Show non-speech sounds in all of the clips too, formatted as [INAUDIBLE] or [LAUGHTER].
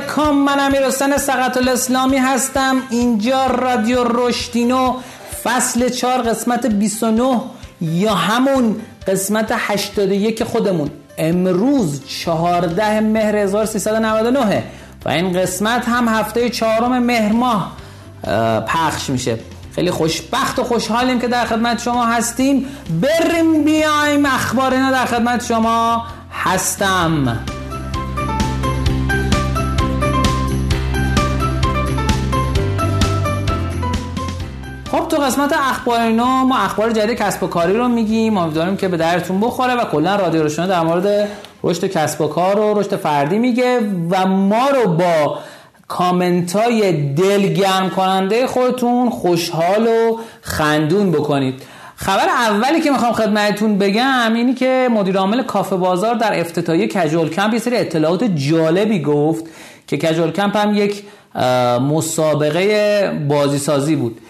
علیکم من امیر حسین سقط الاسلامی هستم. اینجا رادیو رشدینو فصل 4 قسمت 29 یا همون قسمت 81 خودمون. امروز 14 مهر 1399 و این قسمت هم هفته چهارم مهر ماه پخش میشه. خیلی خوشبخت و خوشحالیم که در خدمت شما هستیم. بریم بیایم اخبار اینا در خدمت شما هستم. تو قسمت اخبار اینا ما اخبار جدید کسب و کاری رو میگیم. امیدواریم که به درتون بخوره و کلا رادیو روشنا در مورد رشد کسب و کار و رشد فردی میگه و ما رو با کامنت های دلگرم کننده خودتون خوشحال و خندون بکنید. خبر اولی که می‌خوام خدمتتون بگم اینی که مدیر عامل کافه بازار در افتتاحیه کجول کمپ یه سری اطلاعات جالبی گفت که کجول کمپ هم یک مسابقه بازی سازی بود.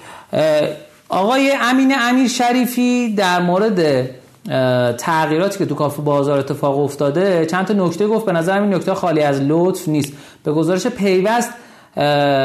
آقای امین امیر شریفی در مورد تغییراتی که تو کافه بازار اتفاق افتاده چند تا نکته گفت. به نظر این نکته خالی از لطف نیست. به گزارش پیوست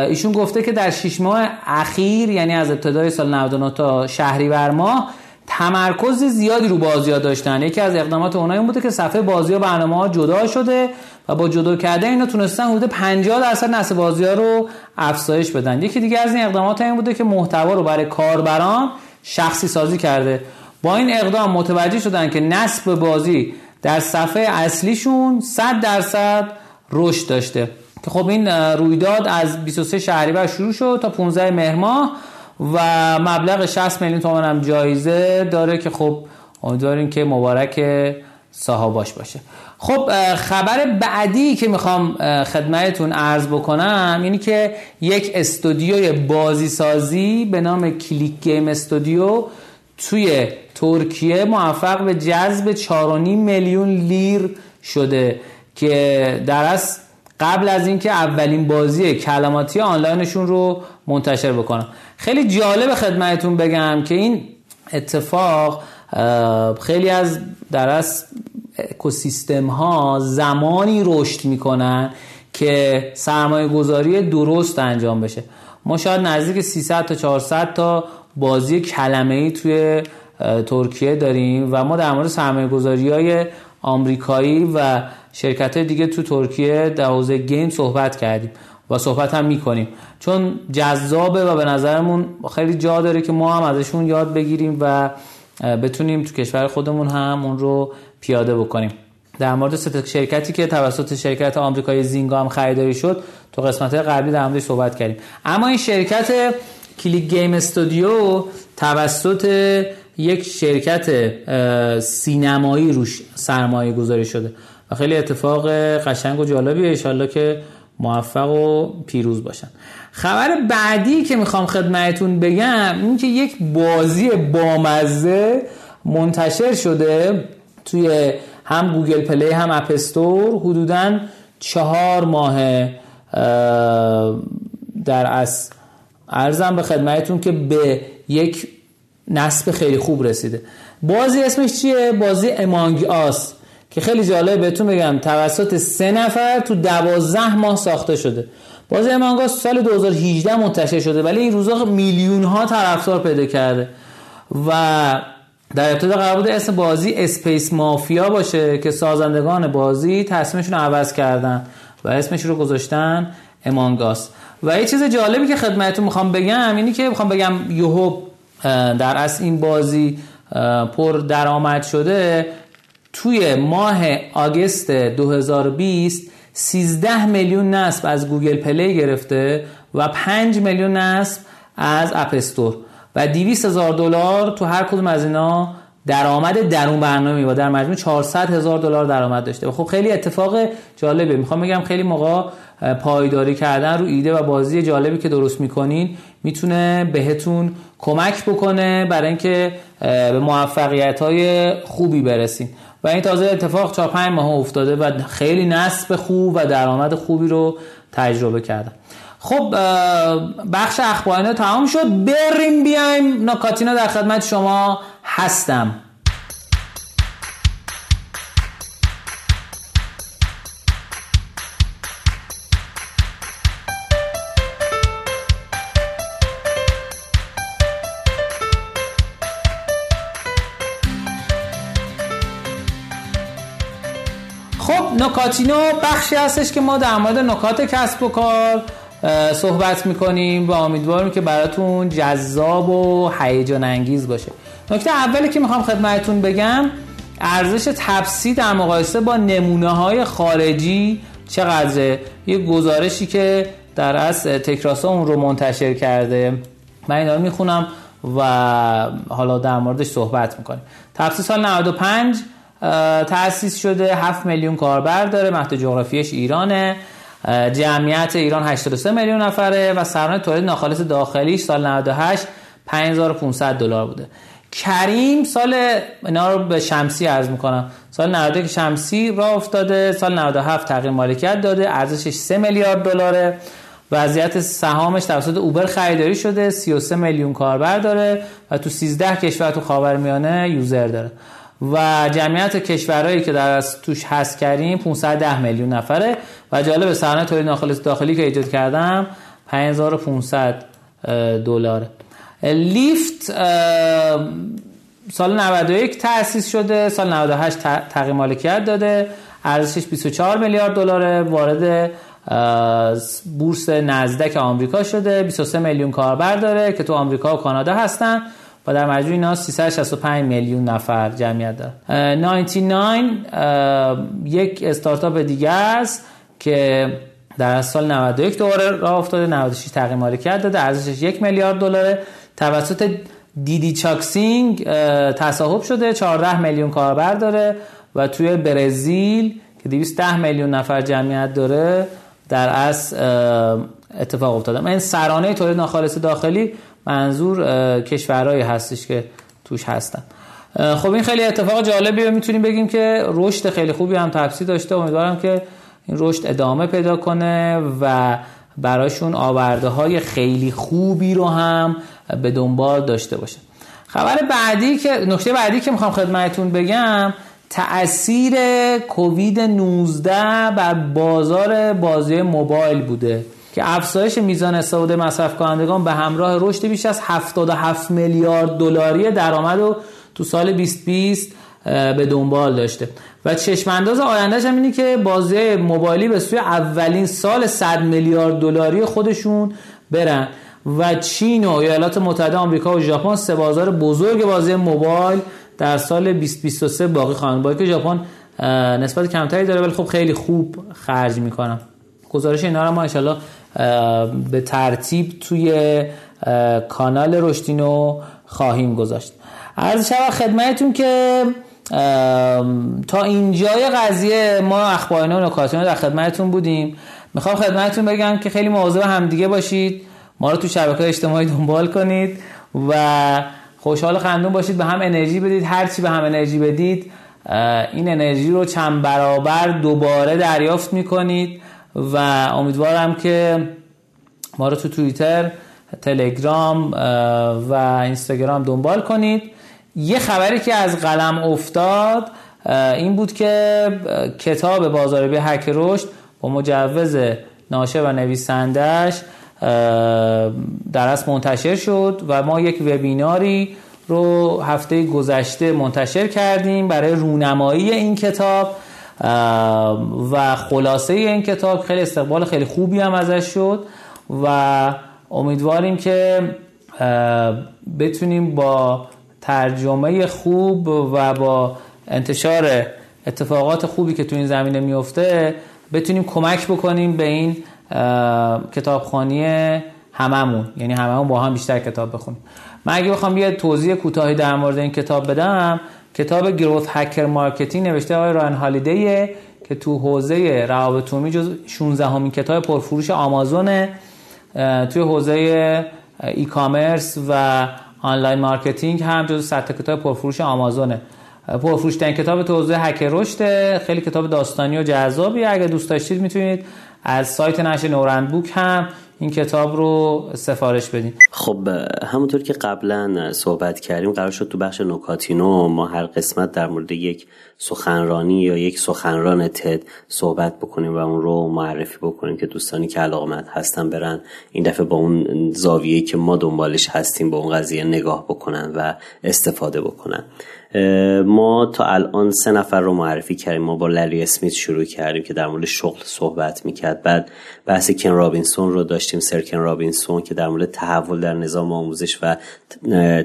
ایشون گفته که در 6 ماه اخیر یعنی از ابتدای سال 99 تا شهریور ماه تمرکز زیادی رو بازی ها داشتن. یکی از اقدامات اونایی بوده که صفحه بازی ها برنامه ها جدا شده و با جدا کرده اینا تونستن حدود 50 درصد نسل بازی ها رو افزایش بدن. یکی دیگه از این اقدامات این بوده که محتوا رو برای کاربران شخصی سازی کرده. با این اقدام متوجه شدن که نصب بازی در صفحه اصلیشون 100 درصد رشد داشته. که خب این رویداد از 23 شهریور شروع شد تا 15 مهر ماه. و مبلغ 60 میلیون تومان هم جایزه داره که خب امیدواریم که مبارک صاحباش باشه. خب خبر بعدی که می‌خوام خدمتتون عرض بکنم اینی که یک استودیوی بازی سازی به نام کلیک گیم استودیو توی ترکیه موفق به جذب 4.5 میلیون لیر شده که در از قبل از اینکه اولین بازی کلماتی آنلاینشون رو منتشر بکنم خیلی جالب خدمتتون بگم که این اتفاق خیلی از در از اکوسیستم ها زمانی رشد می‌کنن که سرمایه گذاری درست انجام بشه. ما شاید نزدیک 300 تا 400 تا بازی کلمه ای توی ترکیه داریم و ما در مورد سرمایه گذاری های آمریکایی و شرکت های دیگه تو ترکیه در حوزه گیم صحبت کردیم. و صحبت هم می‌کنیم. چون جذابه و به نظرمون خیلی جا داره که ما هم ازشون یاد بگیریم و بتونیم تو کشور خودمون هم اون رو پیاده بکنیم. در مورد شرکتی که توسط شرکت آمریکایی زینگا هم خریداری شد تو قسمت قبلی در موردش صحبت کردیم. اما این شرکت کلیک گیم استودیو توسط یک شرکت سینمایی روش سرمایه گذاری شده. و خیلی اتفاق قشنگ و جالبیه. ایشالله که موفق و پیروز باشن. خبر بعدی که می‌خوام خدمتتون بگم این که یک بازی بامزه منتشر شده توی هم Google Play هم App Store حدودا چهار ماه در از عرضم به خدمتتون که به یک نصب خیلی خوب رسیده. بازی اسمش چیه؟ بازی امانگ آس که خیلی جالبه بهتون بگم توسط سه نفر تو دوازده ماه ساخته شده. بازی امانگ آس سال 2018 منتشر شده ولی این روزا میلیون ها طرفدار پیدا کرده. و در ابتدا قرار بوده اسم بازی اسپیس مافیا باشه که سازندگان بازی تصمیمشون عوض کردن و اسمش رو گذاشتن امانگاس و یه چیز جالبی که خدمتتون می‌خوام بگم اینی که می‌خوام بگم یوهو در اصل این بازی پر درآمد شده. توی ماه August 2020 13 میلیون نصب از Google Play گرفته و 5 میلیون نصب از App Store و 200 هزار دلار تو هر کدوم از اینا درآمد درون برنامه و در مجموع 400 هزار دلار درآمد داشته. و خب خیلی اتفاق جالبه. می‌خوام بگم خیلی موقع پایداری کردن رو ایده و بازی جالبی که درست می‌کنین می‌تونه بهتون کمک بکنه برای اینکه به موفقیت های خوبی برسین. و این تازه اتفاق 4 5 ماه افتاده و خیلی نصب خوب و درآمد خوبی رو تجربه کردم خب بخش اخبارانه تمام شد. بریم بیایم. نکاتینا در خدمت شما هستم. نکاتینو بخشی هستش که ما در مورد نکات کسب و کار صحبت می‌کنیم و امیدواریم که براتون جذاب و هیجان انگیز باشه. نکته اولی که می‌خوام خدمتتون بگم ارزش تفسی در مقایسه با نمونه های خارجی چقدره؟ یه گزارشی که در از تکراسا اون رو منتشر کرده. من اینا رو می‌خونم و حالا در موردش صحبت می‌کنیم. تفسی سال 95 تأسیس شده 7 میلیون کاربر داره مهد جغرافیش ایرانه. جمعیت ایران 83 میلیون نفره و سرانه تولید ناخالص داخلیش سال 98 5500 دلار بوده. کریم سال اینا رو به شمسی عرض می‌کنم. سال 91 شمسی را افتاده سال 97 تغییر مالکیت داده ارزشش 3 میلیارد دلاره. وضعیت سهامش توسط اوبر خریداری شده 33 میلیون کاربر داره و تو 13 کشور تو خاورمیانه یوزر داره. و جمعیت کشورهایی که در از توش هست کردیم 510 میلیون نفره. و جالب سرانه تولید ناخالص داخلی که ایجاد کردم 5500 دلاره. لیفت سال 91 تأسیس شده سال 98 تغییر مالکیت داده. ارزشش 24 میلیارد دلاره. وارد بورس نزدک آمریکا شده. 23 میلیون کاربر داره که تو آمریکا و کانادا هستن. و در مجموع اینا 365 میلیون نفر جمعیت داره 99 یک استارتاپ دیگه است که در سال 91 دوباره راه افتاده 96 تغییر مالکیت داده ارزشش یک میلیارد دلاره. توسط دیدی چاکسینگ تصاحب شده 14 میلیون کاربر داره و توی برزیل که 210 میلیون نفر جمعیت داره در از اتفاق افتاده. این سرانه تولید ناخالص داخلی منظور کشورهایی هستش که توش هستن. خب این خیلی اتفاق جالبی می‌تونیم بگیم که رشد خیلی خوبی هم تفسیر داشته. امیدوارم که این رشد ادامه پیدا کنه و براشون آورده های خیلی خوبی رو هم به دنبال داشته باشه. خبر بعدی که نکته بعدی که می‌خوام خدمتتون بگم تأثیر کووید 19 بر بازار بازی موبایل بوده. که افزایش میزان استفاده مصرف کنندگان به همراه رشد بیش از 77 میلیارد دلاری درآمد رو تو سال 2020 به دنبال داشته. و چشم انداز آیندهش هم اینه که بازی موبایلی به سوی اولین سال 100 میلیارد دلاری خودشون برن. و چین و ایالات متحده آمریکا و ژاپن سه بازار بزرگ بازی موبایل در سال 2023 باقی خواهند با که ژاپن نسبت کمتری داره ولی خب خیلی خوب خرج می‌کنم گزارش اینا رو ما انشالله به ترتیب توی کانال رشدینو خواهیم گذاشت. عرض شما خدمتتون که تا اینجای قضیه ما اخبارنا و نکاتینا در خدمتتون بودیم. می‌خوام خدمتتون بگم که خیلی مواظب همدیگه باشید. ما رو تو شبکه اجتماعی دنبال کنید و خوشحال خندون باشید. به هم انرژی بدید. هرچی به هم انرژی بدید این انرژی رو چند برابر دوباره دریافت می‌کنید. و امیدوارم که ما رو تو توییتر تلگرام و اینستاگرام دنبال کنید. یه خبری که از قلم افتاد این بود که کتاب بازاریابی هک رشد با مجوز ناشه و نویسندش در اصل منتشر شد و ما یک وبیناری رو هفته گذشته منتشر کردیم برای رونمایی این کتاب. و خلاصه این کتاب خیلی استقبال خیلی خوبی هم ازش شد و امیدواریم که بتونیم با ترجمه خوب و با انتشار اتفاقات خوبی که تو این زمینه میفته بتونیم کمک بکنیم به این کتابخانی هممون. یعنی هممون با هم بیشتر کتاب بخونیم. من اگه بخوام یه توضیح کوتاهی در مورد این کتاب بدم کتاب Growth Hacker Marketing نوشته آقای رایان هالیدیه که تو حوزه روابط عمومی جز 16 همین کتاب پرفروش آمازونه توی حوزه e-commerce و online marketing هم جز 100 کتاب پرفروش آمازونه پرفروش ترین کتاب تو حوزه هک رشد خیلی کتاب داستانی و جذابیه اگه دوست داشتید می‌تونید از سایت نشر نورند بوک هم این کتاب رو سفارش بدیم خب همونطور که قبلا صحبت کردیم قرار شد تو بخش نکاتینو ما هر قسمت در مورد یک سخنرانی یا یک سخنران تد صحبت بکنیم و اون رو معرفی بکنیم که دوستانی که علاقمند هستن برن این دفعه با اون زاویه‌ای که ما دنبالش هستیم با اون قضیه نگاه بکنن و استفاده بکنن. ما تا الان سه نفر رو معرفی کردیم. ما با لری اسمیت شروع کردیم که در مورد شغل صحبت می‌کرد. بعد بحث کن رابینسون رو داشتیم سر کن رابینسون که در مورد تحول در نظام آموزش و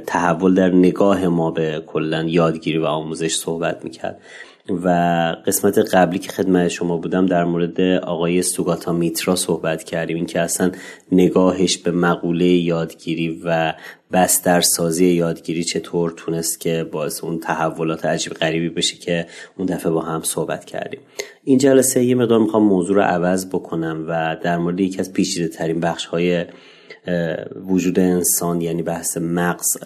تحول در نگاه ما به کلا یادگیری و آموزش صحبت می‌کرد. و قسمت قبلی که خدمت شما بودم در مورد آقای سوگاتا میترا صحبت کردیم. این که اصلا نگاهش به مقوله یادگیری و بسترسازی یادگیری چطور تونست که باعث اون تحولات عجیب غریبی بشه که اون دفعه با هم صحبت کردیم. این جلسه یه مقدار می‌خوام موضوع رو عوض بکنم و در مورد یکی از پیچیده ترین بخش های وجود انسان یعنی بحث مغز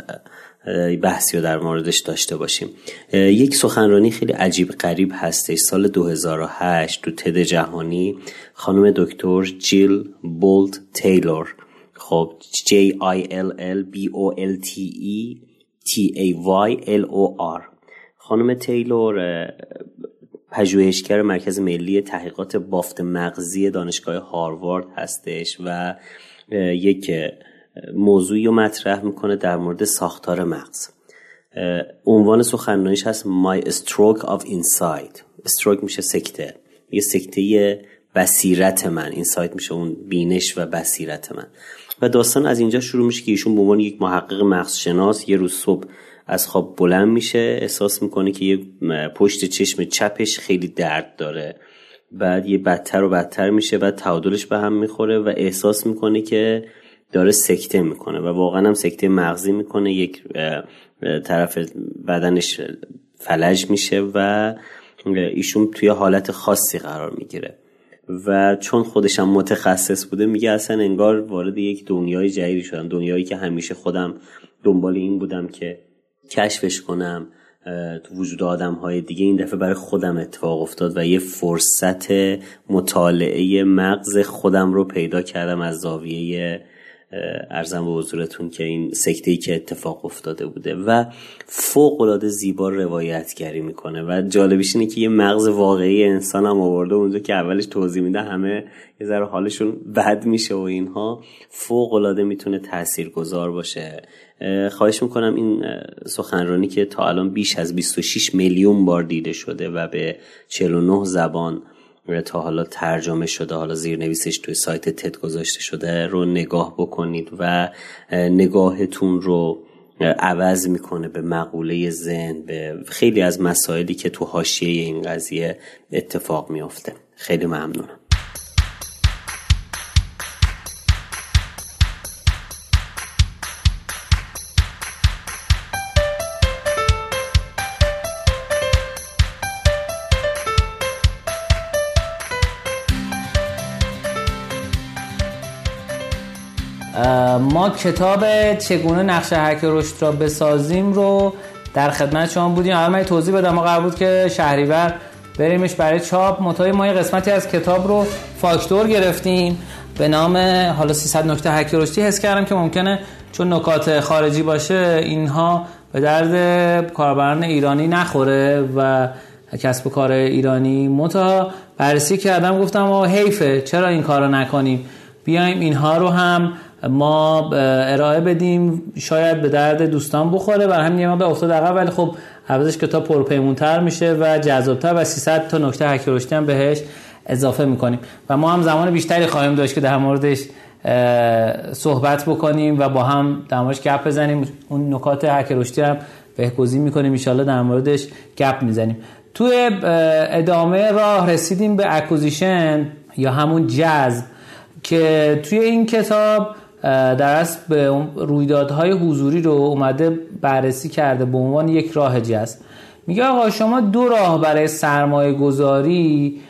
بحثی رو در موردش داشته باشیم. یک سخنرانی خیلی عجیب غریب هستش. سال 2008 تو تد جهانی خانم دکتر جیل بولت تیلور خب J I L L B O L T E T A Y L O R. خانم تیلور پژوهشگر مرکز ملی تحقیقات بافت مغزی دانشگاه هاروارد هستش و یک موضوعی رو مطرح می‌کنه در مورد ساختار مغز. عنوان سخنرانیش هست My Stroke of Insight. Stroke میشه سکته. یه سکته بصیرت من. اینسایت میشه اون بینش و بصیرت من. و داستان از اینجا شروع میشه که ایشون به عنوان یک محقق مغز شناس یه روز صبح از خواب بلند میشه احساس می‌کنه که یه پشت چشم چپش خیلی درد داره بعد یه بدتر و بدتر میشه و تعادلش به هم می‌خوره و احساس می‌کنه که داره سکته می‌کنه و واقعا هم سکته مغزی می‌کنه یک طرف بدنش فلج میشه و ایشون توی حالت خاصی قرار می‌گیره. و چون خودشم متخصص بوده میگه اصلا انگار وارد یک دنیای جدیدی شدم. دنیایی که همیشه خودم دنبال این بودم که کشفش کنم تو وجود آدم های دیگه. این دفعه برای خودم اتفاق افتاد و یه فرصت مطالعه مغز خودم رو پیدا کردم از زاویه ارزم به حضورتون که این سکته ای که اتفاق افتاده بوده و فوق العاده زیبا روایتگری می‌کنه و جالبیش اینه که یه مغز واقعی انسان هم آورده اونجا که اولش توضیح میده همه یه ذره حالشون بد میشه و اینها. فوق العاده می‌تونه تاثیرگذار باشه. خواهش می‌کنم این سخنرانی که تا الان بیش از 26 میلیون بار دیده شده و به 49 زبان تا حالا ترجمه شده حالا زیر نویسش توی سایت تد گذاشته شده رو نگاه بکنید و نگاهتون رو عوض می‌کنه به مقوله ذهن به خیلی از مسائلی که تو حاشیه این قضیه اتفاق میافته. خیلی ممنونم. کتاب چگونه نقش هک رشد را بسازیم رو در خدمت شما بودیم. اول من توضیح بدم. ما قرار بود که شهریور بریمش برای چاپ. متای ما یه قسمتی از کتاب رو فاکتور گرفتیم. به نام حالا 300 نکته هک رشدی حس کردم که ممکنه چون نکات خارجی باشه اینها به درد کاربران ایرانی نخوره و کسب و کار ایرانی. متا بررسی کردم گفتم و حیفه چرا این کارو نکنیم؟ بیایم اینها رو هم ما ارائه بدیم شاید به درد دوستان بخوره برای همین به افتاد عقب ولی خب عوضش کتاب پرپیمونتر میشه و جذابتر و 300 تا نکته هم بهش اضافه می‌کنیم. و ما هم زمان بیشتری خواهیم داشت که در موردش صحبت بکنیم و با هم در موردش گپ بزنیم. اون نکات هک رشدی هم بهگزین می‌کنیم. ان در موردش گپ می‌زنیم. توی ادامه راه رسیدیم به acquisition یا همون جذب که توی این کتاب در اصل به رویدادهای حضوری رو اومده بررسی کرده به عنوان یک راه جذب میگه آقا شما دو راه برای سرمایه گذاری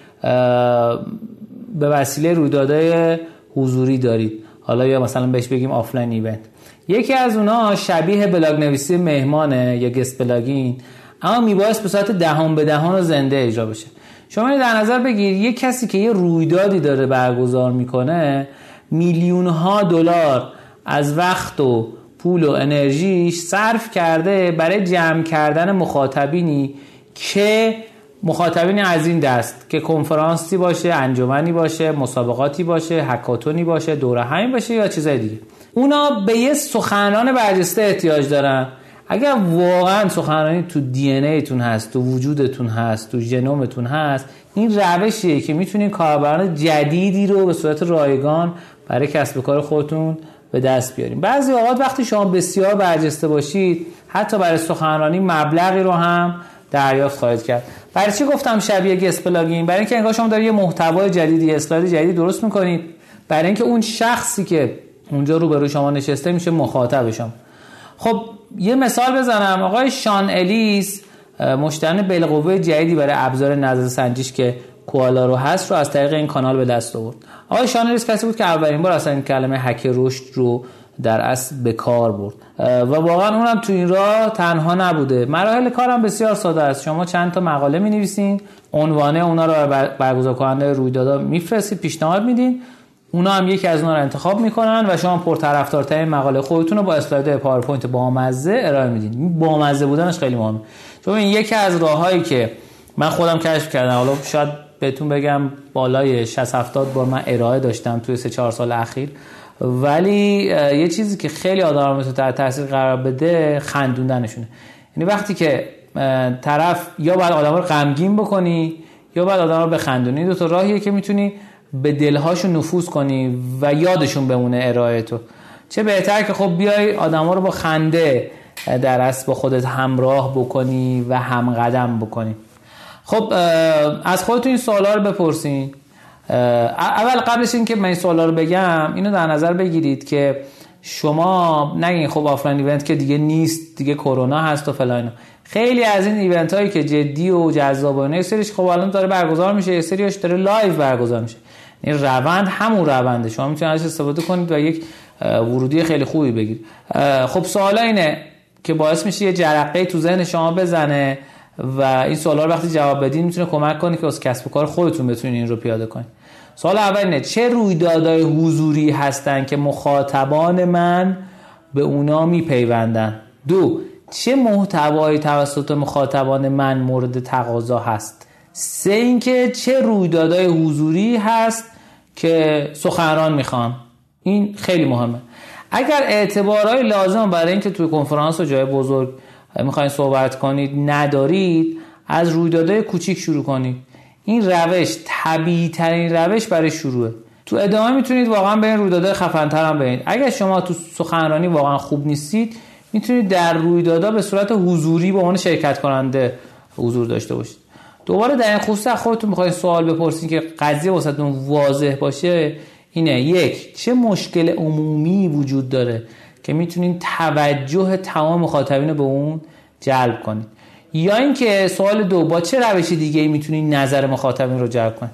به وسیله رویدادهای حضوری دارید. حالا یا مثلا بهش بگیم offline event. یکی از اونها شبیه بلاگ نویسی مهمانه یا guest blogging اما میبایست به صورت دهان به دهان و زنده اجرا بشه. شما در نظر بگیر یه کسی که یه رویدادی داره برگزار می‌کنه میلیون ها دلار از وقت و پول و انرژیش صرف کرده برای جمع کردن مخاطبینی که مخاطبین از این دست که کنفرانسی باشه انجمنی باشه مسابقاتی باشه هکاتونی باشه دوره همین باشه یا چیزای دیگه. اونا به یه سخنران برجسته احتیاج دارن. اگر واقعا سخنرانی تو دی ایتون هست تو وجودتون هست تو ژنومتون هست این روشیه که می‌تونین کاربران جدیدی رو به صورت رایگان برای کسب کار خودتون به دست بیاریم. بعضی اوقات وقتی شما بسیار برجسته باشید حتی برای سخنرانی مبلغی رو هم دریافت خواهید کرد. برای چی گفتم شبیه پلاگین؟ برای اینکه انگار شما دارید یه محتوای جدیدی اسلاید جدید درست می‌کنید. برای اینکه اون شخصی که اونجا رو روی شما نشسته میشه مخاطب شما. خب یه مثال بزنم. آقای شان الیس مشتریان بالقوه جدیدی برای ابزار نظر سنجیش که Qualaroo هست رو از طریق این کانال به دست آورد. آقای شان الیس کسی بود که اولین بار اصلا این کلمه هک رشد رو در اصل به کار برد. و واقعا اونم تو این راه تنها نبوده. مراحل کارم بسیار ساده است. شما چند تا مقاله می نویسین عنوانه اونا رو برگزار کننده رویدادها میفرستید پیشنهاد میدین. اونا هم یکی از اونا رو انتخاب می‌کنن و شما پرطرفدارترین مقاله خودتون رو با اسلاید پاورپوینت بامزه ارائه میدین. بامزه بودنش خیلی مهمه. چون این یکی از راههایی که من خودم کشف کردم حالا شاید بهتون بگم بالای 60 70 بار من ارائه داشتم توی 3 4 سال اخیر. ولی یه چیزی که خیلی آدم رو در تاثیر قرار بده خندوندنشونه. یعنی وقتی که طرف یا باید آدم رو غمگین بکنی یا باید آدم رو بخندونی دو تا راهیه که می‌تونی به دلهاشون نفوذ کنی و یادشون بمونه ارائه تو. چه بهتر که خب بیای آدم رو با خنده در اصل با خودت همراه بکنی و هم قدم بکنی. خب از خودتون این سوالا رو بپرسین. اول قبلش این که من این سوالا رو بگم اینو در نظر بگیرید که شما نگین خب offline event که دیگه نیست دیگه کرونا هست و فلان خیلی از این event هایی که جدی و جذاب و سریش خب الان داره برگزار میشه یه سریش داره live برگزار میشه. این روند همون رونده. شما می‌تونید ازش استفاده کنید و یک ورودی خیلی خوبی بگیرید. خب سوال اینه که باعث میشه یه جرقه تو ذهن شما بزنه. و این سوالا رو وقتی جواب بدین می‌تونه کمک کنه که از کسب و کار خودتون بتونید این رو پیاده کنید سوال اول اینه چه رویدادهای حضوری هستن که مخاطبان من به اونا میپیوندن؟ دو چه محتوایی توسط مخاطبان من مورد تقاضا هست؟ سه اینکه چه رویدادهای حضوری هست که سخنران می‌خوان؟ این خیلی مهمه. اگر اعتبارهای لازم برای اینکه توی کنفرانس و جای بزرگ می‌خواین صحبت کنید ندارید از رویدادهای کوچیک شروع کنید. این روش طبیعی ترین روش برای شروعه. تو ادامه می‌تونید واقعا به این رویدادهای خفنتر هم برید. اگر شما تو سخنرانی واقعا خوب نیستید می‌تونید در رویدادها به صورت حضوری به عنوان شرکت کننده حضور داشته باشید. دوباره در این خصوص خودتون می‌خواید سوال بپرسید که قضیه واسهتون واضح باشه اینه. یک چه مشکل عمومی وجود داره؟ که می‌تونین توجه تمام مخاطبین به اون جلب کنید یا اینکه سوال دو با چه روش دیگه ای می‌تونین نظر مخاطبین رو جلب کنید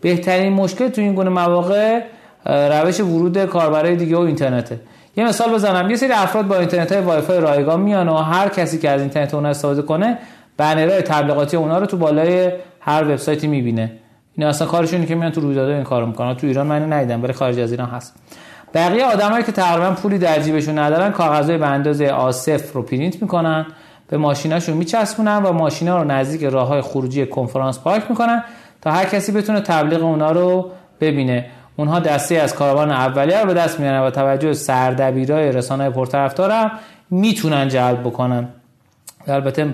بهترین مشکل تو این گونه مواقع روش ورود کاربرای دیگه و اینترنته. یه مثال بزنم. یه سری افراد با اینترنت های وای فای رایگان میان و هر کسی که از اینترنت اون استفاده کنه بنرهای تبلیغاتی اونا رو تو بالای هر وبسایتی می‌بینه. این اصلا کارشونه که میان تو رویدادها این کارو می‌کنن. تو ایران من ندیدم ولی خارج از ایران هست. بقیه آدمایی که تقریبا پولی در جیبشون ندارن کاغذهای به اندازه آ0 رو پرینت می‌کنن. به ماشیناشون میچسبونن و ماشینا رو نزدیک راه های خروجی کنفرانس پارک می‌کنن تا هر کسی بتونه تبلیغ اونا رو ببینه. اونها دسته از کاروان اولیه رو به دست میارن و توجه سردبیرای رسانه پرطرفدار هم می‌تونن جلب بکنن. البته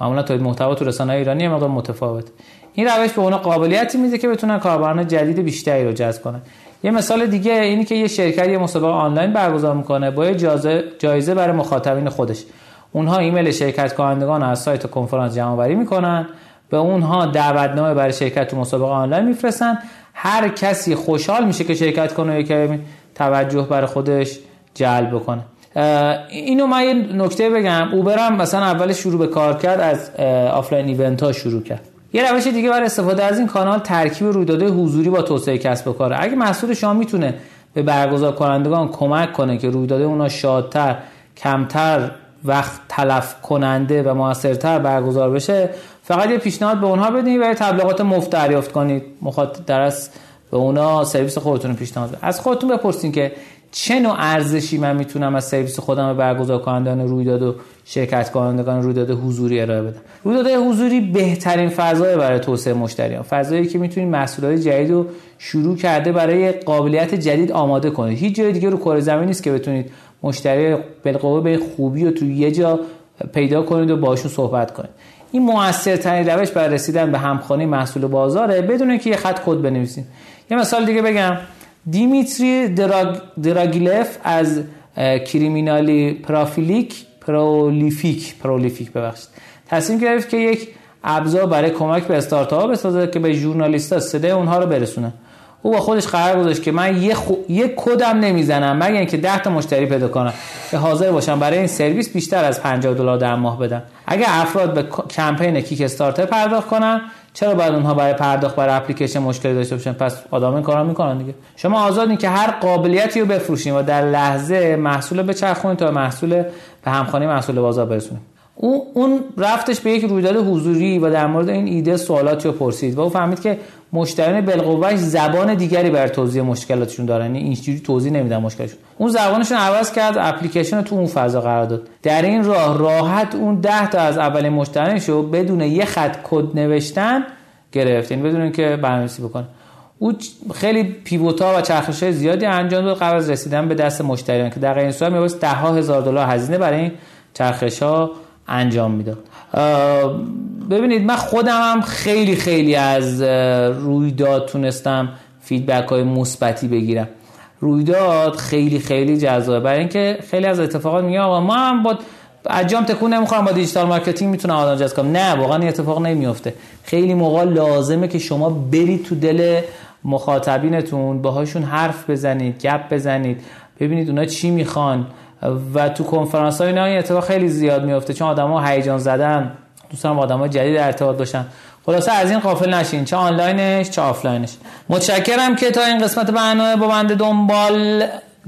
معمولا تولید محتوا تو رسانه ایرانی مقدار متفاوت این روش به اونا قابلیتی میده که بتونن کاربران جدید بیشتری رو جذب کنن. یه مثال دیگه اینی که یه شرکت یه مسابقه آنلاین برگزار می‌کنه با یه جایزه برای مخاطبین خودش. اونها ایمیل شرکت کنندگان از سایت کنفرانس جمع آوری می‌کنن. به اونها دعوتنامه برای شرکت تو مسابقه آنلاین میفرستن. هر کسی خوشحال میشه که شرکت کنه و که توجه برای خودش جلب بکنه. اینو من یه نکته بگم. اوبر مثلا اول شروع به کار کرد از offline event ها شروع کرد. یه روش دیگه برای استفاده از این کانال ترکیب رویدادهای حضوری با توسعه کسب و کاره. اگه محصول شما می‌تونه به برگزار کنندگان کمک کنه که رویدادهای اونا شادتر کمتر وقت تلف کننده و موثرتر برگزار بشه فقط یه پیشنهاد به اونها بدین و تبلیغات مفت دریافت کنید. مخاطب درس به اونا سرویس خودتون پیشنهاد از خودتون بپرسین که چه نوع ارزشی من می‌تونم از سرویس خودم به برگزار کنندگان رویداد و شرکت کنندگان رویداد حضوری ارائه بدم؟ رویداد حضوری بهترین فضای برای توسعه مشتریان. فضایی که می‌تونید محصولات جدید رو شروع کرده برای قابلیت جدید آماده کنید هیچ جای دیگه رو کره زمین نیست که بتونید مشتری بالقوه به خوبی و تو یه جا پیدا کنید و باشون صحبت کنید. این موثرترین روش برای رسیدن به همخوانی محصول بازاره بدون که یه خط کد بنویسید یه مثال دیگه بگم. دیمیتری دراگ دراگیلف از Criminally Prolific Prolific Prolific ببخشید. تصمیم گرفت که یک ابزار برای کمک به استارتاپ بسازه که به ژورنالیست‌ها صدای اونها رو برسونه. او با خودش قرار گذاشت که من یه, خو... یه کدم نمی‌زنم مگر اینکه 10 تا مشتری پیدا کنم که حاضر باشم برای این سرویس بیشتر از 50 دلار در ماه بدن. اگر افراد به کمپین Kickstarter پرداخت کنن چرا باید اونها برای پرداخت برای اپلیکیشن مشکلی داشته باشن؟ پس آدم این کارا می‌کنن دیگه. شما آزادین که هر قابلیتی رو بفروشین و در لحظه محصول بچرخونید تا محصول به همخوانی محصول بازار برسونید اون رفتش به یک رویداد حضوری و در مورد این ایده سوالاتی رو پرسید و او فهمید که مشتریان بالقوهش زبان دیگری بر توضیح مشکلاتشون دارن. یعنی اینجوری توضیح نمیدن مشکلشون اون زبانشون عوض کرد اپلیکیشن رو تو اون فضا قرار داد. در این راه راحت اون 10 تا از اولین مشتریانشو بدون یه خط کد نوشتن گرفت. یعنی بدون اینکه برنامه‌نویسی بکنه. او خیلی pivot ها و چرخش زیادی انجام داد. قبل از رسیدن به دست مشتریان که در این صورت میبایست ده هزار دلار هزینه برای این چرخش ها انجام می‌داد ببینید من خودم هم خیلی خیلی از رویداد تونستم feedback های مثبتی بگیرم. رویداد خیلی خیلی جذابه. برای اینکه خیلی از اتفاقات میگه آقا ما هم از جام تکون نمی‌خورم با digital marketing می‌تونم آدم جذب کنم. نه واقعا این اتفاق نمیفته خیلی موقع لازمه که شما برید تو دل مخاطبینتون باهاشون حرف بزنید گپ بزنید. ببینید اونا چی می‌خوان. و تو کنفرانس های اتفاق خیلی زیاد میفته چون آدما هیجان زدن. دوستان آدمای جدید ارتباط باشن خلاصه از این غافل نشین چه آنلاینش چه آفلاینش. متشکرم که تا این قسمت برنامه با بنده دنبال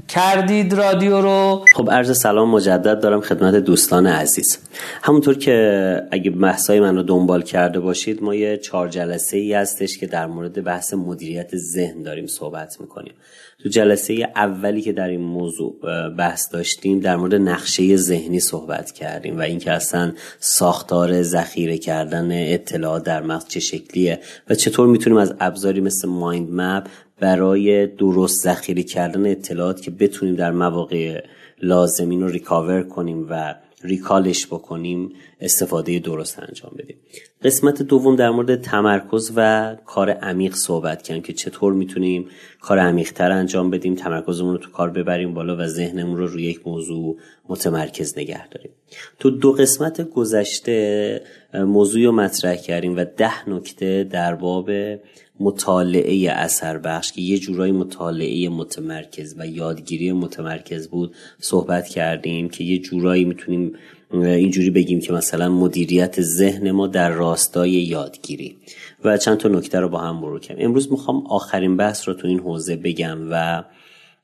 کردید رادیو رو. خب عرض سلام مجدد دارم خدمت دوستان عزیز. همونطور که اگه بحثای من رو دنبال کرده باشید ما یه چهار جلسه ای هستش که در مورد بحث مدیریت ذهن داریم صحبت می‌کنیم. تو جلسه اولی که در این موضوع بحث داشتیم در مورد نقشه ذهنی صحبت کردیم و اینکه اصلا ساختار ذخیره کردن اطلاعات در مغز چه شکلیه و چطور می‌تونیم از ابزاری مثل مایند مپ برای درست ذخیره کردن اطلاعات که بتونیم در مواقع لازمین رو ریکاور کنیم و ریکالش بکنیم استفاده درست انجام بدیم. قسمت دوم در مورد تمرکز و کار عمیق صحبت کردیم که چطور می‌تونیم کار عمیقتر انجام بدیم تمرکزمون رو تو کار ببریم بالا و ذهنمون رو روی یک موضوع متمرکز نگه داریم. تو دو قسمت گذشته موضوعی رو مطرح کردیم و ده نکته در باب مطالعه اثر بخش که یه جورایی مطالعه متمرکز و یادگیری متمرکز بود صحبت کردیم که یه جورایی می‌تونیم اینجوری بگیم که مثلا مدیریت ذهن ما در راستای یادگیری. و چند تا نکته رو با هم مرور کردیم. امروز می‌خوام آخرین بحث رو تو این حوزه بگم و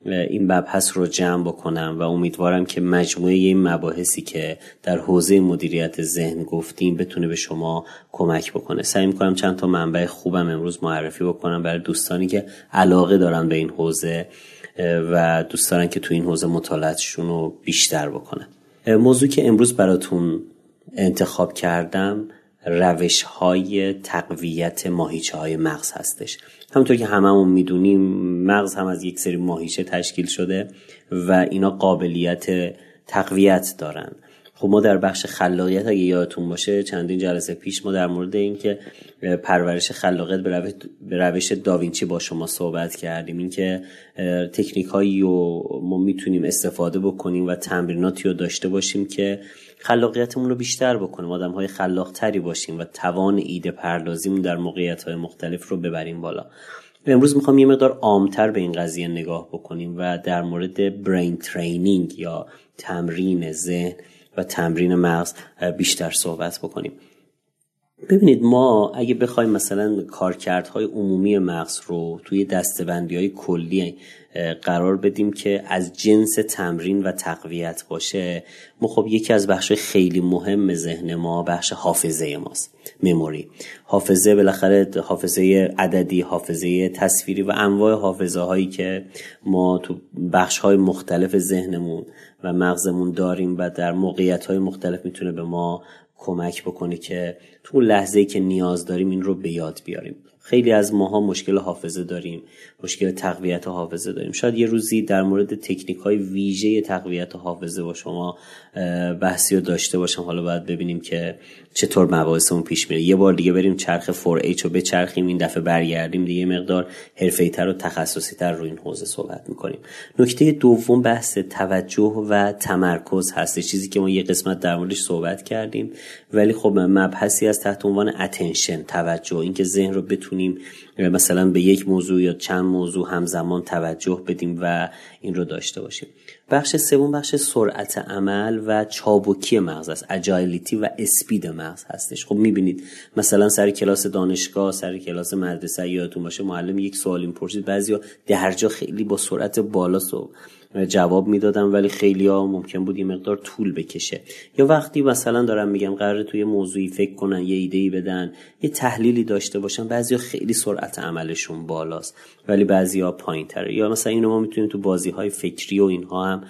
این مبحث رو جمع بکنم و امیدوارم که مجموعه این مباحثی که در حوزه مدیریت ذهن گفتیم بتونه به شما کمک بکنه. سعی می‌کنم چند تا منبع خوبم امروز معرفی بکنم برای دوستانی که علاقه دارن به این حوزه و دوست دارن که تو این حوزه مطالعاتشون رو بیشتر بکنن. موضوع که امروز براتون انتخاب کردم روش های تقویت ماهیچه های مغز هستش. همونطور که هممون می‌دونیم مغز هم از یک سری ماهیچه تشکیل شده و اینا قابلیت تقویت دارن. خب ما در بخش خلاقیت اگه یادتون باشه چندین جلسه پیش ما در مورد اینکه پرورش خلاقیت به روش داوینچی با شما صحبت کردیم. اینکه تکنیک هایی رو ما می‌تونیم استفاده بکنیم و تمریناتی رو داشته باشیم که خلاقیتمون رو بیشتر بکنیم آدم های خلاق تری باشیم و توان ایده پردازیمون در موقعیت های مختلف رو ببریم بالا. امروز می‌خوام یه مقدار عامتر به این قضیه نگاه بکنیم و در مورد برین ترینینگ یا تمرین ذهن و تمرین مغز بیشتر صحبت بکنیم. ببینید ما اگه بخوایم مثلا کارکردهای عمومی مغز رو توی دستبندی های کلی قرار بدیم که از جنس تمرین و تقویت باشه ما خب یکی از بخش خیلی مهم ذهن ما بخش حافظه ماست مموری. حافظه بالاخره حافظه عددی حافظه تصویری و انواع حافظه هایی که ما تو بخش های مختلف ذهنمون و مغزمون داریم و در موقعیت های مختلف می‌تونه به ما کمک بکنه که تو لحظه که نیاز داریم این رو به یاد بیاریم. خیلی از ماها مشکل حافظه داریم مشکل تقویت حافظه داریم. شاید یه روزی در مورد تکنیک های ویژه تقویت حافظه با شما بحثی رو داشته باشم. حالا باید ببینیم که چطور مباحثمون پیش میره. یه بار دیگه بریم چرخ 4H رو بچرخیم این دفعه برگردیم دیگه مقدار حرفه‌ای‌تر و تخصصی تر رو این حوزه صحبت می‌کنیم. نکته دوم بحث توجه و تمرکز هست چیزی که ما یه قسمت در موردش صحبت کردیم. ولی خب مبحثی از تحت عنوان اتنشن توجه اینکه ذهن رو بتونیم مثلا به یک موضوع یا چند موضوع همزمان توجه بدیم و این رو داشته باشیم. بخش سوم بخش سرعت عمل و چابکی مغز است. اجایلیتی و اسپید مغز هستش. خب می‌بینید مثلا سر کلاس دانشگاه سر کلاس مدرسه یادتون باشه معلم یک سوال می‌پرسید بعضیا درجا خیلی با سرعت بالا جواب می‌دادم ولی خیلی ها ممکن بود یه مقدار طول بکشه. یا وقتی مثلا دارم میگم قرار توی موضوعی فکر کنن یه ایده ای بدن یه تحلیلی داشته باشن بعضیا خیلی سرعت عملشون بالاست ولی بعضیا پایین تره یا مثلا اینو ما می‌تونیم تو بازی های فکری و اینها هم